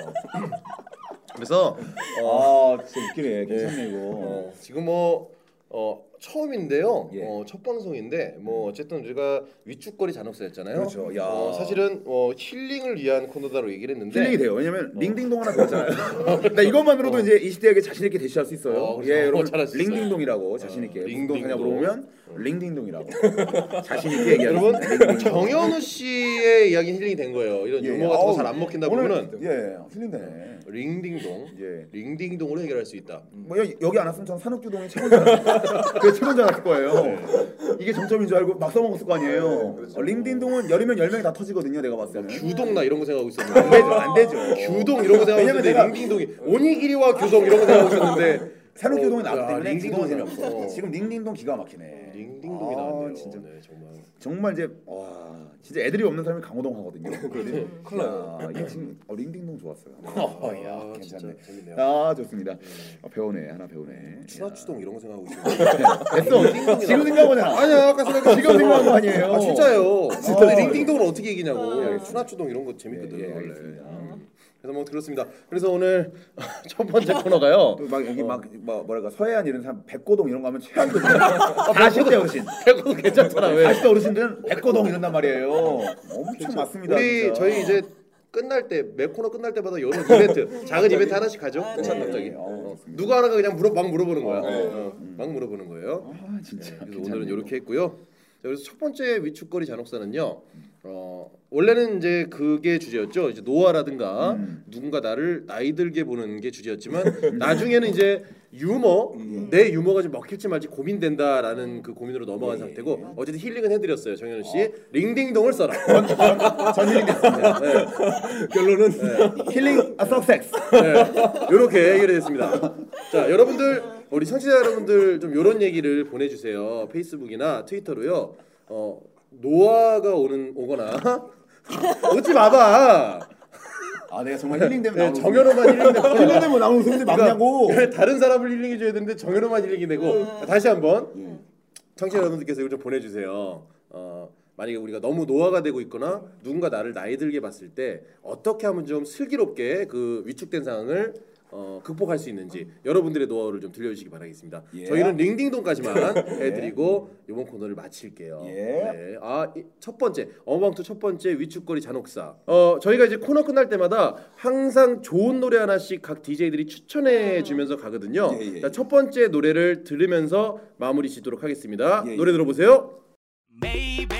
그래서 어, 아 진짜 웃기네. 괜찮네 이거. 어, 지금 뭐 어, 처음인데요. 예. 어, 첫 방송인데 뭐 어쨌든 우리가 위축거리 잔혹사였잖아요. 그렇죠. 야. 어, 사실은 어, 힐링을 위한 코너다라고 얘기를 했는데 힐링이 돼요. 왜냐면 링딩동 하나 배웠잖아요. 나 이것만으로도 이제 20대에게 자신 있게 대시할 수 있어요. 어, 그렇죠. 예, 어, 여러분 잘할 수 있어요. 링딩동이라고 자신 있게 무슨 동 사냐 링딩동. 물어보면 링딩동이라고 자신 있게 여러분 얘기하겠습니다. 정현우 씨의 이야기 힐링이 된 거예요. 이런 유머 같은 거잘 안 먹힌다 보면은 예 힐링되네. 링딩동, 예. 링딩동으로 해결할 수 있다. 뭐 여- 여기 안 왔으면 줄 알았어요. 그게 최고인 줄 알았을 거예요. 이게 정점인 줄 알고 막 써먹었을 거 아니에요. 어, 링딩 동은 열이면 열 명이 다 터지거든요. 내가 봤을 때는. 규동 나 이런 거 생각하고 안 있었는데 되죠, 안 되죠. 규동 이런 거 생각하고 왜냐면 있었는데 내가- 링딩 동이 오니기리와 규동 이런 거 생각하고 있었는데 산업규동이 어, 나왔기 야, 때문에 링딩동이 규동은 재미없어. 지금 링딩동 기가 막히네. 링딩동이 아, 나왔네요. 진짜. 네, 정말. 정말 이제 와 진짜 애들이 없는 사람이 강호동 하거든요. 큰일 나요. 야, 이게 지금 어, 링딩동 좋았어요. 아, 야, 진짜 괜찮네. 재밌네요. 아 좋습니다. 어, 배우네 하나 배우네. 추나추동 이런 거 생각하고 있었는데 됐어. 지금 생각하거나. 아니야 아까 생각해 지금 생각한 거 아니에요. 아 진짜요. 진짜. 근데 링딩동을 어떻게 얘기냐고. 아. 추나추동 이런 거 재밌거든요 예, 예, 원래. 음. 그래서 뭐 그렇습니다. 그래서 오늘 첫 번째 코너가요. 또막 여기 막 뭐, 뭐랄까 서해안 이런 사람 백고동 이런 거 하면 최악이거든요. 40대 어르신. 배고 괜찮더라 왜? 40대 어르신들은 백고동 이런단 말이에요. 엄청 많습니다. 우리 진짜. 저희 이제 끝날 때 매 코너 끝날 때마다 이런 이벤트 작은 이벤트 하나씩 가죠. 아, 네. 갑자기 어, 어, 좋습니다. 누가 하나가 그냥 물어 막 물어보는 거야. 네. 어, 막 물어보는 거예요. 아 진짜. 그래서 괜찮네요. 오늘은 이렇게 했고요. 자, 그래서 첫 번째 위축거리 잔혹사는요. 어, 원래는 이제 그게 주제였죠. 이제 노화라든가 음. 누군가 나를 나이 들게 보는 게 주제였지만 나중에는 이제 유머 내 유머가 좀 먹힐지 말지 고민된다라는 그 고민으로 넘어간 상태고 어쨌든 힐링은 해드렸어요 정현우 씨 링딩동을 써라 전 힐링 됐습니다. 네. 결론은 힐링 아 석섹스. 이렇게 해결이 됐습니다. 자, 여러분들 우리 청취자 여러분들 좀 이런 얘기를 보내주세요. 페이스북이나 트위터로요. 어, 노화가 오는 오거나. 웃지 마봐. 아 내가 정말 힐링되면 네, 나오는 정현호만 힐링되고. 힐링되면 나오는 소리들 많냐고. 다른 사람을 힐링해 줘야 되는데 정현호만 힐링이 되고. 다시 한번. 청취자 여러분들께서 이거 좀 보내주세요. 어, 만약에 우리가 너무 노화가 되고 있거나 누군가 나를 나이 들게 봤을 때 어떻게 하면 좀 슬기롭게 그 위축된 상황을 어, 극복할 수 있는지 여러분들의 노하우를 좀 들려주시기 바라겠습니다. 예. 저희는 링딩동까지만 해드리고 이번 코너를 마칠게요. 예. 네. 아첫 번째 어방투 첫 번째 위축거리 잔혹사. 어 저희가 이제 코너 끝날 때마다 항상 좋은 노래 하나씩 각 DJ들이 추천해 주면서 가거든요. 예, 예, 자, 예. 첫 번째 노래를 들으면서 마무리 짓도록 하겠습니다. 예, 예. 노래 들어보세요. Maybe